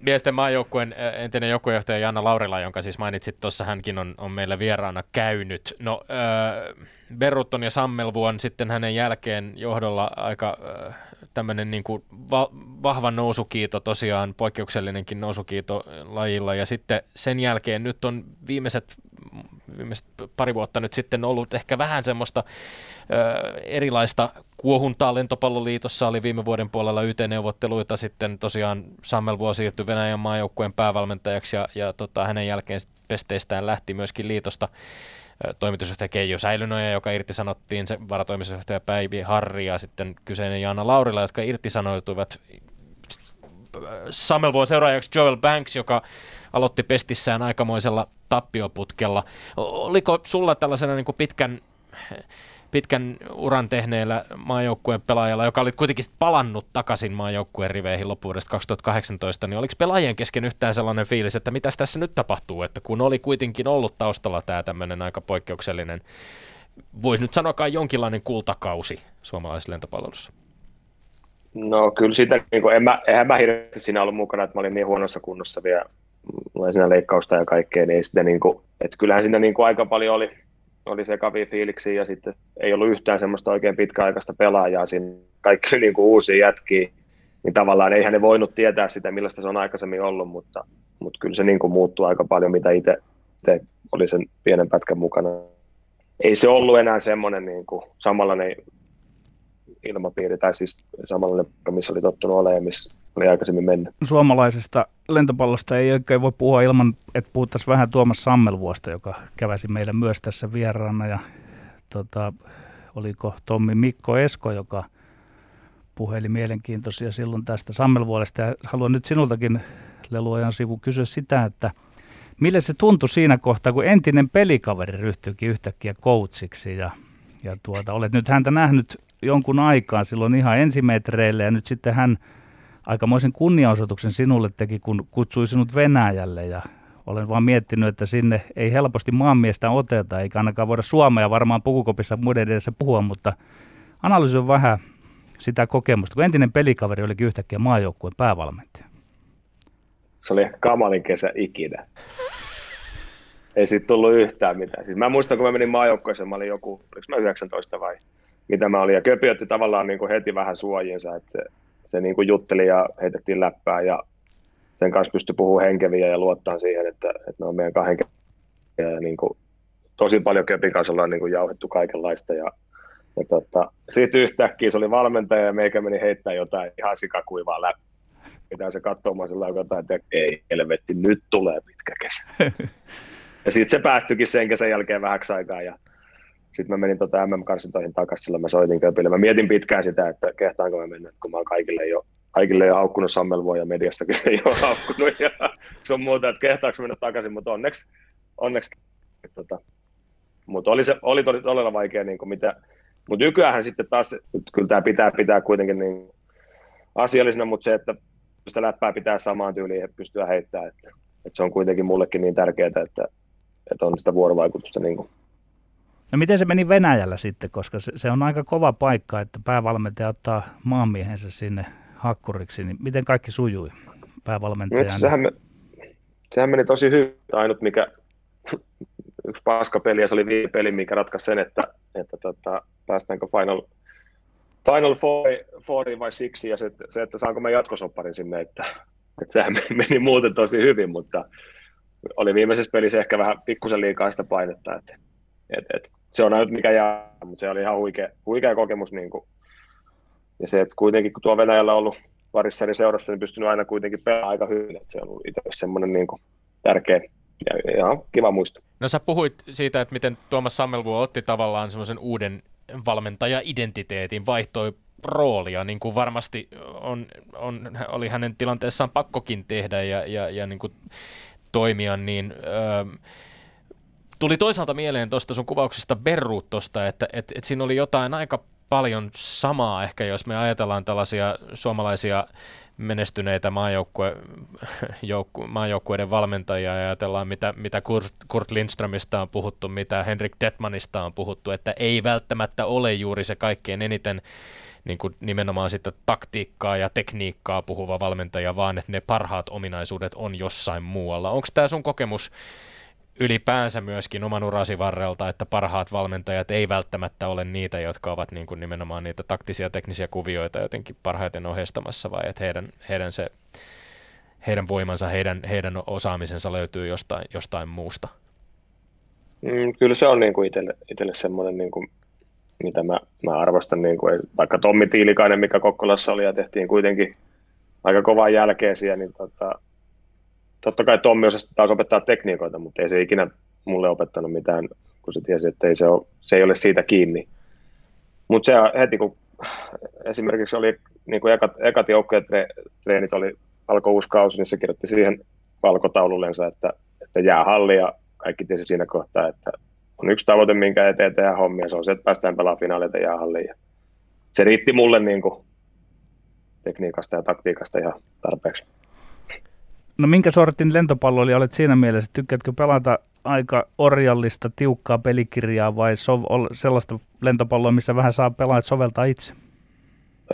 Speaker 4: miesten maajoukkueen entinen joukkuejohtaja Janna Laurila, jonka siis mainitsit tuossa, hänkin on, on meillä vieraana käynyt. No, äh, Berrutton ja Sammelvuon sitten hänen jälkeen johdolla aika äh, tämmöinen niin kuin va- vahva nousukiito, tosiaan poikkeuksellinenkin nousukiito lajilla, ja sitten sen jälkeen nyt on viimeiset, viimeiset pari vuotta nyt sitten ollut ehkä vähän semmoista ö, erilaista kuohuntaa. Lentopalloliitossa, oli viime vuoden puolella YT-neuvotteluita, sitten tosiaan Sammel Vuo siirtyi Venäjän maajoukkueen päävalmentajaksi, ja, ja tota, hänen jälkeen pesteistään lähti myöskin liitosta. Toimitusjohtaja Keijo Säilynoja, joka irtisanottiin, se varatoimitusjohtaja Päivi Harri ja sitten kyseinen Jaana Laurila, jotka irtisanoituivat. Samelvuon seuraajaksi Joel Banks, joka aloitti pestissään aikamoisella tappioputkella. Oliko sulla tällaisena niin kuin pitkän pitkän uran tehneellä maajoukkueen pelaajalla, joka oli kuitenkin palannut takaisin maajoukkueen riveihin loppuvuodesta 2018, niin oliko pelaajien kesken yhtään sellainen fiilis, että mitä tässä nyt tapahtuu, että kun oli kuitenkin ollut taustalla tämä tämmöinen aika poikkeuksellinen, voisi nyt sanoa jonkinlainen kultakausi suomalaisessa lentopalvelussa?
Speaker 3: No kyllä sitä, niin kuin, en mä, eihän mä hirveästi siinä ollut mukana, että mä olin niin huonossa kunnossa vielä, siinä leikkausta ja kaikkea, niin sitä niin kuin, että kyllähän siinä niin kuin aika paljon oli, oli sekavia fiiliksi ja sitten ei ollut yhtään semmoista oikein pitkäaikaista pelaajaa siinä. Kaikki oli niin kuin uusia jätkiä, niin tavallaan eihän ne voinut tietää sitä, millaista se on aikaisemmin ollut, mutta, mutta kyllä se niin kuin muuttui aika paljon, mitä itse oli sen pienen pätkän mukana. Ei se ollut enää semmoinen niin kuin samanlainen ilmapiiri, tai siis samanlainen, missä oli tottunut olemaan missä oli aikaisemmin mennyt.
Speaker 2: Suomalaisesta lentopallosta ei oikein voi puhua ilman, että puhuttaisiin vähän Tuomas Sammelvuosta, joka käväsi meillä myös tässä vieraana. Ja tota, oliko Tommi Mikko Esko, joka puheli mielenkiintoisia silloin tästä Sammelvuodesta. Ja haluan nyt sinultakin, Leluajan sivu, kysyä sitä, että millä se tuntui siinä kohtaa, kun entinen pelikaveri ryhtyikin yhtäkkiä coachiksi ja, ja tuota, olet nyt häntä nähnyt jonkun aikaa silloin ihan ensimetreille ja nyt sitten hän aikamoisen kunniaosoituksen sinulle teki, kun kutsui sinut Venäjälle ja olen vaan miettinyt, että sinne ei helposti maanmiestä oteta, eikä ainakaan voida Suomea varmaan pukukopissa muiden edessä puhua, mutta analysoi vähän sitä kokemusta, kun entinen pelikaveri olikin yhtäkkiä maajoukkueen päävalmentaja.
Speaker 3: Se oli kamalin kesä ikinä. Ei siitä tullut yhtään mitään. Siis mä muistan, kun mä menin maajoukkueeseen, mä olin joku, oliko mä 19 vai mitä mä olin. Ja Köpi otti tavallaan niin kuin heti vähän suojinsa, että se, niin kuin jutteli ja heitettiin läppää ja sen kanssa pystyi puhumaan henkeviä ja luottaa siihen, että, että ne on meidän kahden ja niin kuin, tosi paljon Köpin kanssa ollaan niin kuin jauhettu kaikenlaista ja, ja tota, sitten yhtäkkiä se oli valmentaja ja meikä meni heittää jotain ihan sikakuivaa läppää. Pitää se katsomaan sillä jotain, että ei helvetti, nyt tulee pitkä kesä. ja sitten se päättyikin sen kesän jälkeen vähäksi aikaa ja sitten mä menin tota MM-karsintoihin takaisin, sillä mä soitin Köpille. Mä mietin pitkään sitä, että kehtaanko mä mennä, kun mä oon kaikille jo, kaikille jo haukkunut Sammelvoja mediassakin se ei ole haukkunut ja se on muuta, että kehtaanko mennä takaisin, mutta onneksi, onneksi tota, mutta oli, se, oli todella vaikea, niin mitä, mutta nykyään sitten taas, kyllä tämä pitää pitää kuitenkin niin asiallisena, mutta se, että sitä läppää pitää samaan tyyliin ja pystyä heittämään, että, että se on kuitenkin mullekin niin tärkeää, että, että on sitä vuorovaikutusta niin kuin
Speaker 2: No miten se meni Venäjällä sitten, koska se, se on aika kova paikka, että päävalmentaja ottaa maanmiehensä sinne hakkuriksi, niin miten kaikki sujui päävalmentajana?
Speaker 3: Sehän, me, sehän meni tosi hyvin. Ainut mikä, yksi paska peli, ja se oli viime peli, mikä ratkaisi sen, että, että tota, päästäänkö Final, Final four, fouriin vai siksi, ja se, se, että saanko me jatkosopparin sinne, että, että sehän meni muuten tosi hyvin, mutta oli viimeisessä pelissä ehkä vähän pikkusen liikaa sitä painetta, että et, et, se on ainut mikä jää, mutta se oli ihan huikea, huikea kokemus. Niin kuin. Ja se, että kuitenkin kun tuo Venäjällä ollut parissa eri seurassa, niin pystynyt aina kuitenkin pelaamaan aika hyvin. Että se on ollut itse semmoinen niin kuin tärkeä ja ihan kiva muisto.
Speaker 4: No sä puhuit siitä, että miten Tuomas Sammelvuo otti tavallaan semmoisen uuden valmentaja-identiteetin, vaihtoi roolia, niin kuin varmasti on, on, oli hänen tilanteessaan pakkokin tehdä ja, ja, ja niin kuin toimia, niin öö, Tuli toisaalta mieleen tuosta sun kuvauksesta Berruutosta, että et, et siinä oli jotain aika paljon samaa ehkä, jos me ajatellaan tällaisia suomalaisia menestyneitä maajoukkue, joukku, maajoukkueiden valmentajia ja ajatellaan, mitä, mitä Kurt, Kurt Lindströmistä on puhuttu, mitä Henrik Detmanista on puhuttu, että ei välttämättä ole juuri se kaikkein eniten niin kuin nimenomaan sitä taktiikkaa ja tekniikkaa puhuva valmentaja, vaan että ne parhaat ominaisuudet on jossain muualla. Onko tämä sun kokemus ylipäänsä myöskin oman urasi varrelta, että parhaat valmentajat ei välttämättä ole niitä, jotka ovat niin kuin nimenomaan niitä taktisia teknisiä kuvioita jotenkin parhaiten ohjeistamassa, vai että heidän, heidän, se, heidän voimansa, heidän, heidän osaamisensa löytyy jostain, jostain muusta?
Speaker 3: Mm, kyllä se on niin kuin itselle, itselle semmoinen, niin kuin, mitä mä, mä arvostan, niin kuin, vaikka Tommi Tiilikainen, mikä Kokkolassa oli ja tehtiin kuitenkin aika kovaa jälkeä siellä, niin tota, totta kai Tommi osasi taas opettaa tekniikoita, mutta ei se ikinä mulle opettanut mitään, kun se tiesi, että ei se, ole, se ei ole siitä kiinni. Mutta se heti, kun esimerkiksi oli niin kuin ekat, ekat treenit oli, alkoi uusi kausi, niin se kirjoitti siihen valkotaulullensa, että, että jää halli ja kaikki tiesi siinä kohtaa, että on yksi tavoite, minkä eteen tehdään hommia, se on se, että päästään pelaamaan finaaleita jäähalliin. Ja se riitti mulle niin kuin tekniikasta ja taktiikasta ihan tarpeeksi.
Speaker 2: No minkä sortin lentopalloilija olet siinä mielessä? Tykkäätkö pelata aika orjallista, tiukkaa pelikirjaa vai sov- sellaista lentopalloa, missä vähän saa pelaa soveltaa itse?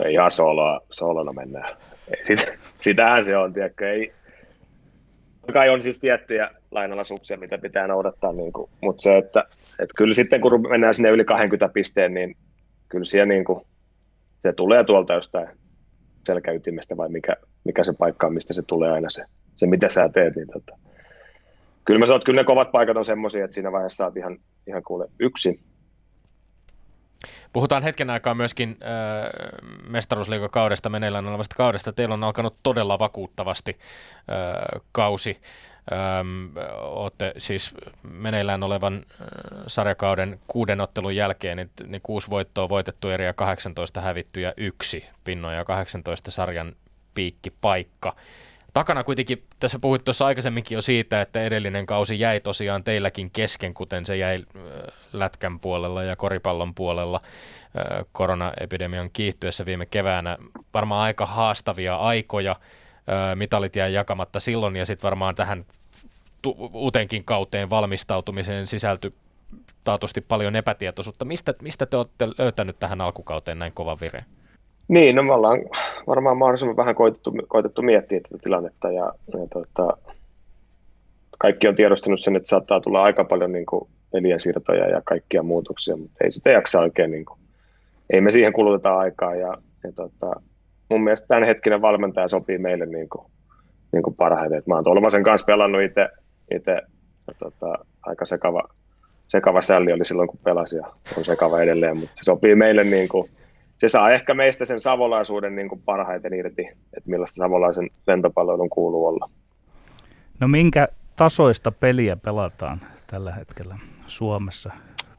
Speaker 3: Ihan soloa, solona mennään. Sit, sitähän se on, tiedätkö, ei, kai on siis tiettyjä lainalaisuuksia, mitä pitää noudattaa, niin kuin, mutta se, että, että kyllä sitten kun mennään sinne yli 20 pisteen, niin kyllä siellä niin kuin, se tulee tuolta jostain selkäytimestä vai mikä, mikä se paikka on, mistä se tulee aina se se, mitä sä teet, niin tota, kyllä mä sanon, että kyllä ne kovat paikat on semmoisia, että siinä vaiheessa saat ihan, ihan kuule yksin.
Speaker 4: Puhutaan hetken aikaa myöskin äh, mestaruusliigakaudesta, meneillään olevasta kaudesta. Teillä on alkanut todella vakuuttavasti äh, kausi. Ähm, olette siis meneillään olevan sarjakauden kuuden ottelun jälkeen, niin, niin kuusi voittoa voitettu eri ja 18 hävitty ja yksi pinnoja 18 sarjan piikkipaikka. paikka takana kuitenkin, tässä puhuit tuossa aikaisemminkin jo siitä, että edellinen kausi jäi tosiaan teilläkin kesken, kuten se jäi lätkän puolella ja koripallon puolella koronaepidemian kiihtyessä viime keväänä. Varmaan aika haastavia aikoja, mitalit jäi jakamatta silloin ja sitten varmaan tähän uuteenkin kauteen valmistautumiseen sisältyi taatusti paljon epätietoisuutta. Mistä, mistä te olette löytänyt tähän alkukauteen näin kovan vireen?
Speaker 3: Niin, no me ollaan varmaan mahdollisimman vähän koitettu, koitettu miettiä tätä tilannetta ja, ja tota, kaikki on tiedostanut sen, että saattaa tulla aika paljon niin kuin, pelien siirtoja ja kaikkia muutoksia, mutta ei sitä jaksa oikein, niin kuin, ei me siihen kuluteta aikaa ja, ja tota, mun mielestä tämän hetkinen valmentaja sopii meille niin kuin, niin kuin parhaiten. Et mä oon Tolvasen kanssa pelannut itse, itse tota, aika sekava, sekava sälli oli silloin, kun pelasin ja on sekava edelleen, mutta se sopii meille niin kuin, se saa ehkä meistä sen savolaisuuden niin kuin parhaiten irti, että millaista savolaisen lentopalvelun kuuluu olla.
Speaker 2: No minkä tasoista peliä pelataan tällä hetkellä Suomessa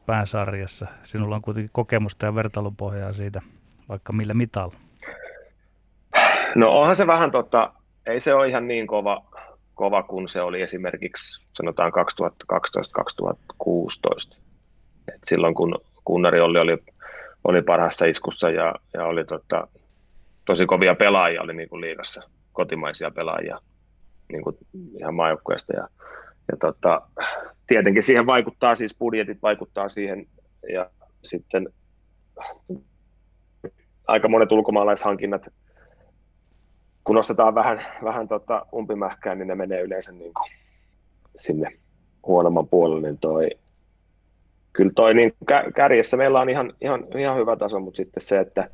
Speaker 2: pääsarjassa? Sinulla on kuitenkin kokemusta ja vertailupohjaa siitä, vaikka millä mitalla.
Speaker 3: No onhan se vähän, tota, ei se ole ihan niin kova, kova kuin se oli esimerkiksi sanotaan 2012-2016. Et silloin kun Kunnari oli, oli oli parhaassa iskussa ja, ja oli tota, tosi kovia pelaajia oli niin kuin liigassa, kotimaisia pelaajia niin kuin ihan maajoukkueesta. Ja, ja tota, tietenkin siihen vaikuttaa siis budjetit, vaikuttaa siihen ja sitten aika monet ulkomaalaishankinnat, kun nostetaan vähän, vähän tota umpimähkään, niin ne menee yleensä niin kuin sinne huonomman puolelle, niin toi kyllä toi niin kärjessä meillä on ihan, ihan, ihan hyvä taso, mutta sitten se, että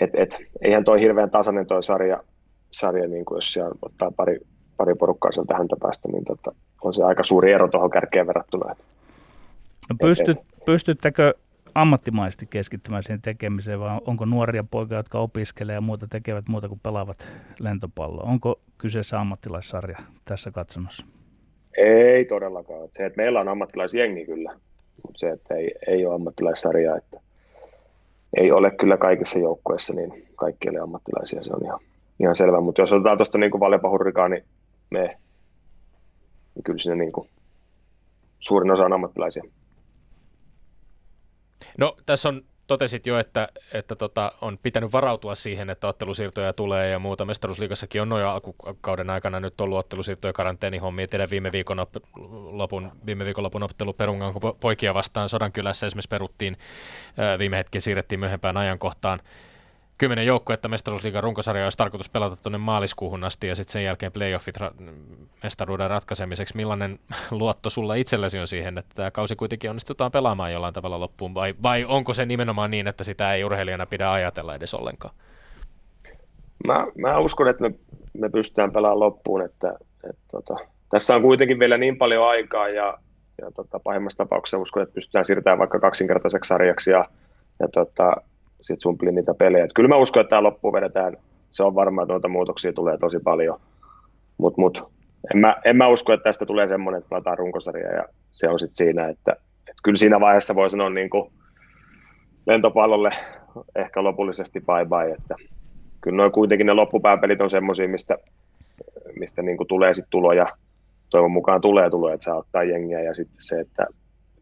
Speaker 3: et, et, eihän toi hirveän tasainen toi sarja, sarja niin kuin jos siellä ottaa pari, pari porukkaa sieltä häntä päästä, niin tota, on se aika suuri ero tuohon kärkeen verrattuna.
Speaker 2: No pystyt, pystyttekö ammattimaisesti keskittymään siihen tekemiseen, vai onko nuoria poikia, jotka opiskelee ja muuta tekevät muuta kuin pelaavat lentopalloa? Onko kyseessä ammattilaissarja tässä katsomossa?
Speaker 3: Ei todellakaan. Se, että meillä on ammattilaisjengi kyllä, se, että ei, ei ole ammattilaissarjaa, että ei ole kyllä kaikissa joukkueissa, niin kaikki ei ammattilaisia, se on ihan, ihan selvä. Mutta jos otetaan tuosta niin Valjapahurrikaan, niin me, niin kyllä siinä niin kuin, suurin osa on ammattilaisia.
Speaker 4: No tässä on totesit jo, että, että tota, on pitänyt varautua siihen, että ottelusiirtoja tulee ja muuta. Mestaruusliigassakin on noin alkukauden aikana nyt ollut ottelusiirtoja karanteenihommia. Teidän viime viikon lopun, viime viikon lopun ottelu Perungan poikia vastaan Sodankylässä esimerkiksi peruttiin viime hetken siirrettiin myöhempään ajankohtaan kymmenen joukkuetta mestaruusliigan runkosarja olisi tarkoitus pelata tuonne maaliskuuhun asti ja sitten sen jälkeen playoffit ra- mestaruuden ratkaisemiseksi. Millainen luotto sulla itsellesi on siihen, että tämä kausi kuitenkin onnistutaan pelaamaan jollain tavalla loppuun vai, vai onko se nimenomaan niin, että sitä ei urheilijana pidä ajatella edes ollenkaan?
Speaker 3: Mä, mä uskon, että me, me pystytään pelaamaan loppuun, että, että tota, tässä on kuitenkin vielä niin paljon aikaa ja, ja tota, pahimmassa tapauksessa uskon, että pystytään siirtämään vaikka kaksinkertaiseksi sarjaksi ja, ja tota, sitten sumplin niitä pelejä. Et kyllä mä uskon, että tämä loppuun vedetään. Se on varmaa, että noita muutoksia tulee tosi paljon. Mutta mut, en, mä, en mä usko, että tästä tulee semmoinen, että pelataan runkosarja ja se on sitten siinä, että, että kyllä siinä vaiheessa voi sanoa niin kuin lentopallolle ehkä lopullisesti bye bye, että kyllä noin kuitenkin ne loppupääpelit on semmoisia, mistä, mistä niin kuin tulee sitten tuloja, toivon mukaan tulee tuloja, että saa ottaa jengiä ja sitten se, että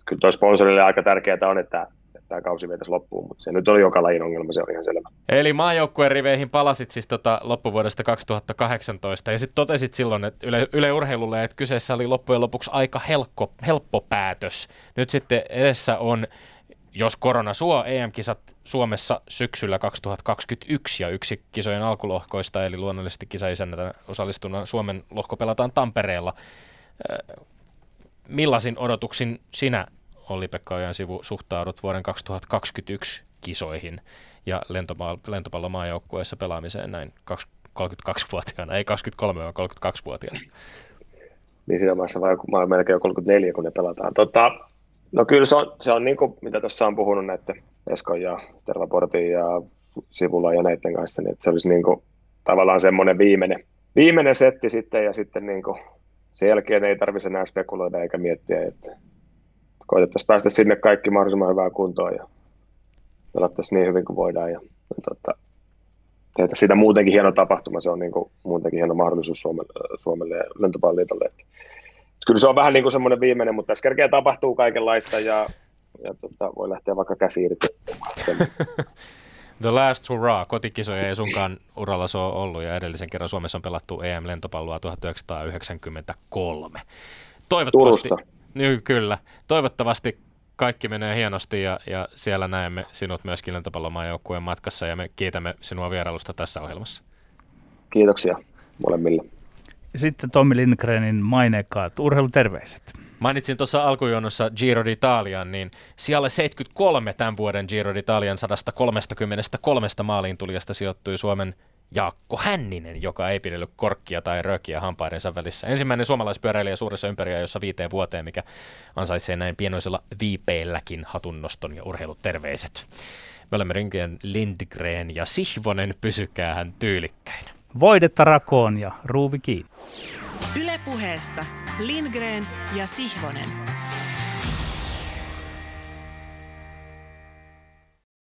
Speaker 3: kyllä tuo sponsorille aika tärkeää on, että tämä kausi vietäisi loppuun, mutta se nyt oli joka lajin ongelma, se on ihan selvä.
Speaker 4: Eli maajoukkueen riveihin palasit siis tota loppuvuodesta 2018 ja sitten totesit silloin että yle, Yle Urheilulle, että kyseessä oli loppujen lopuksi aika helppo, helppo päätös. Nyt sitten edessä on jos korona suo EM-kisat Suomessa syksyllä 2021 ja yksi kisojen alkulohkoista, eli luonnollisesti kisaisännätä osallistuna Suomen lohko pelataan Tampereella. Millaisin odotuksin sinä Olli-Pekka Ojan sivu suhtaudut vuoden 2021 kisoihin ja lentopallo, lentopallomaajoukkueessa pelaamiseen näin 32-vuotiaana, ei 23 vaan 32-vuotiaana?
Speaker 3: Niin siinä vaiheessa vai mä olen melkein jo 34, kun ne pelataan. Tota, no kyllä se on, se on niin kuin, mitä tuossa on puhunut näiden Eskon ja Tervaportin ja Sivulla ja näiden kanssa, niin että se olisi niin kuin, tavallaan semmoinen viimeinen, viimeinen setti sitten ja sitten niin kuin, sen jälkeen ei tarvitse enää spekuloida eikä miettiä, että koitettaisiin päästä sinne kaikki mahdollisimman hyvään kuntoon ja pelattaisiin niin hyvin kuin voidaan ja, ja tota, tehdä siitä muutenkin hieno tapahtuma, se on niin kuin muutenkin hieno mahdollisuus Suomelle, Suomelle ja lentopalloliitolle. Kyllä se on vähän niin kuin semmoinen viimeinen, mutta tässä kerkeä tapahtuu kaikenlaista ja, ja tota, voi lähteä vaikka käsi irti.
Speaker 4: The Last Hurrah, kotikisoja ei sunkaan uralla se ole ollut ja edellisen kerran Suomessa on pelattu EM-lentopalloa 1993.
Speaker 3: Toivottavasti, Turusta.
Speaker 4: Niin, kyllä. Toivottavasti kaikki menee hienosti ja, ja siellä näemme sinut myöskin lentopallomaajoukkueen matkassa ja me kiitämme sinua vierailusta tässä ohjelmassa.
Speaker 3: Kiitoksia molemmille.
Speaker 2: Sitten Tommi Lindgrenin maineikkaat urheiluterveiset.
Speaker 4: Mainitsin tuossa alkujonossa Giro d'Italian, niin siellä 73 tämän vuoden Giro d'Italian 133 maaliin tulijasta sijoittui Suomen Jaakko Hänninen, joka ei pidellyt korkkia tai rökiä hampaidensa välissä. Ensimmäinen suomalaispyöräilijä suuressa jossa viiteen vuoteen, mikä ansaitsee näin pienoisella viipeilläkin hatunnoston ja urheiluterveiset. Me olemme Rinken Lindgren ja Sihvonen, pysykää hän tyylikkäin.
Speaker 2: Voidetta rakoon ja ruuvi kiinni.
Speaker 1: Ylepuheessa Lindgren ja Sihvonen.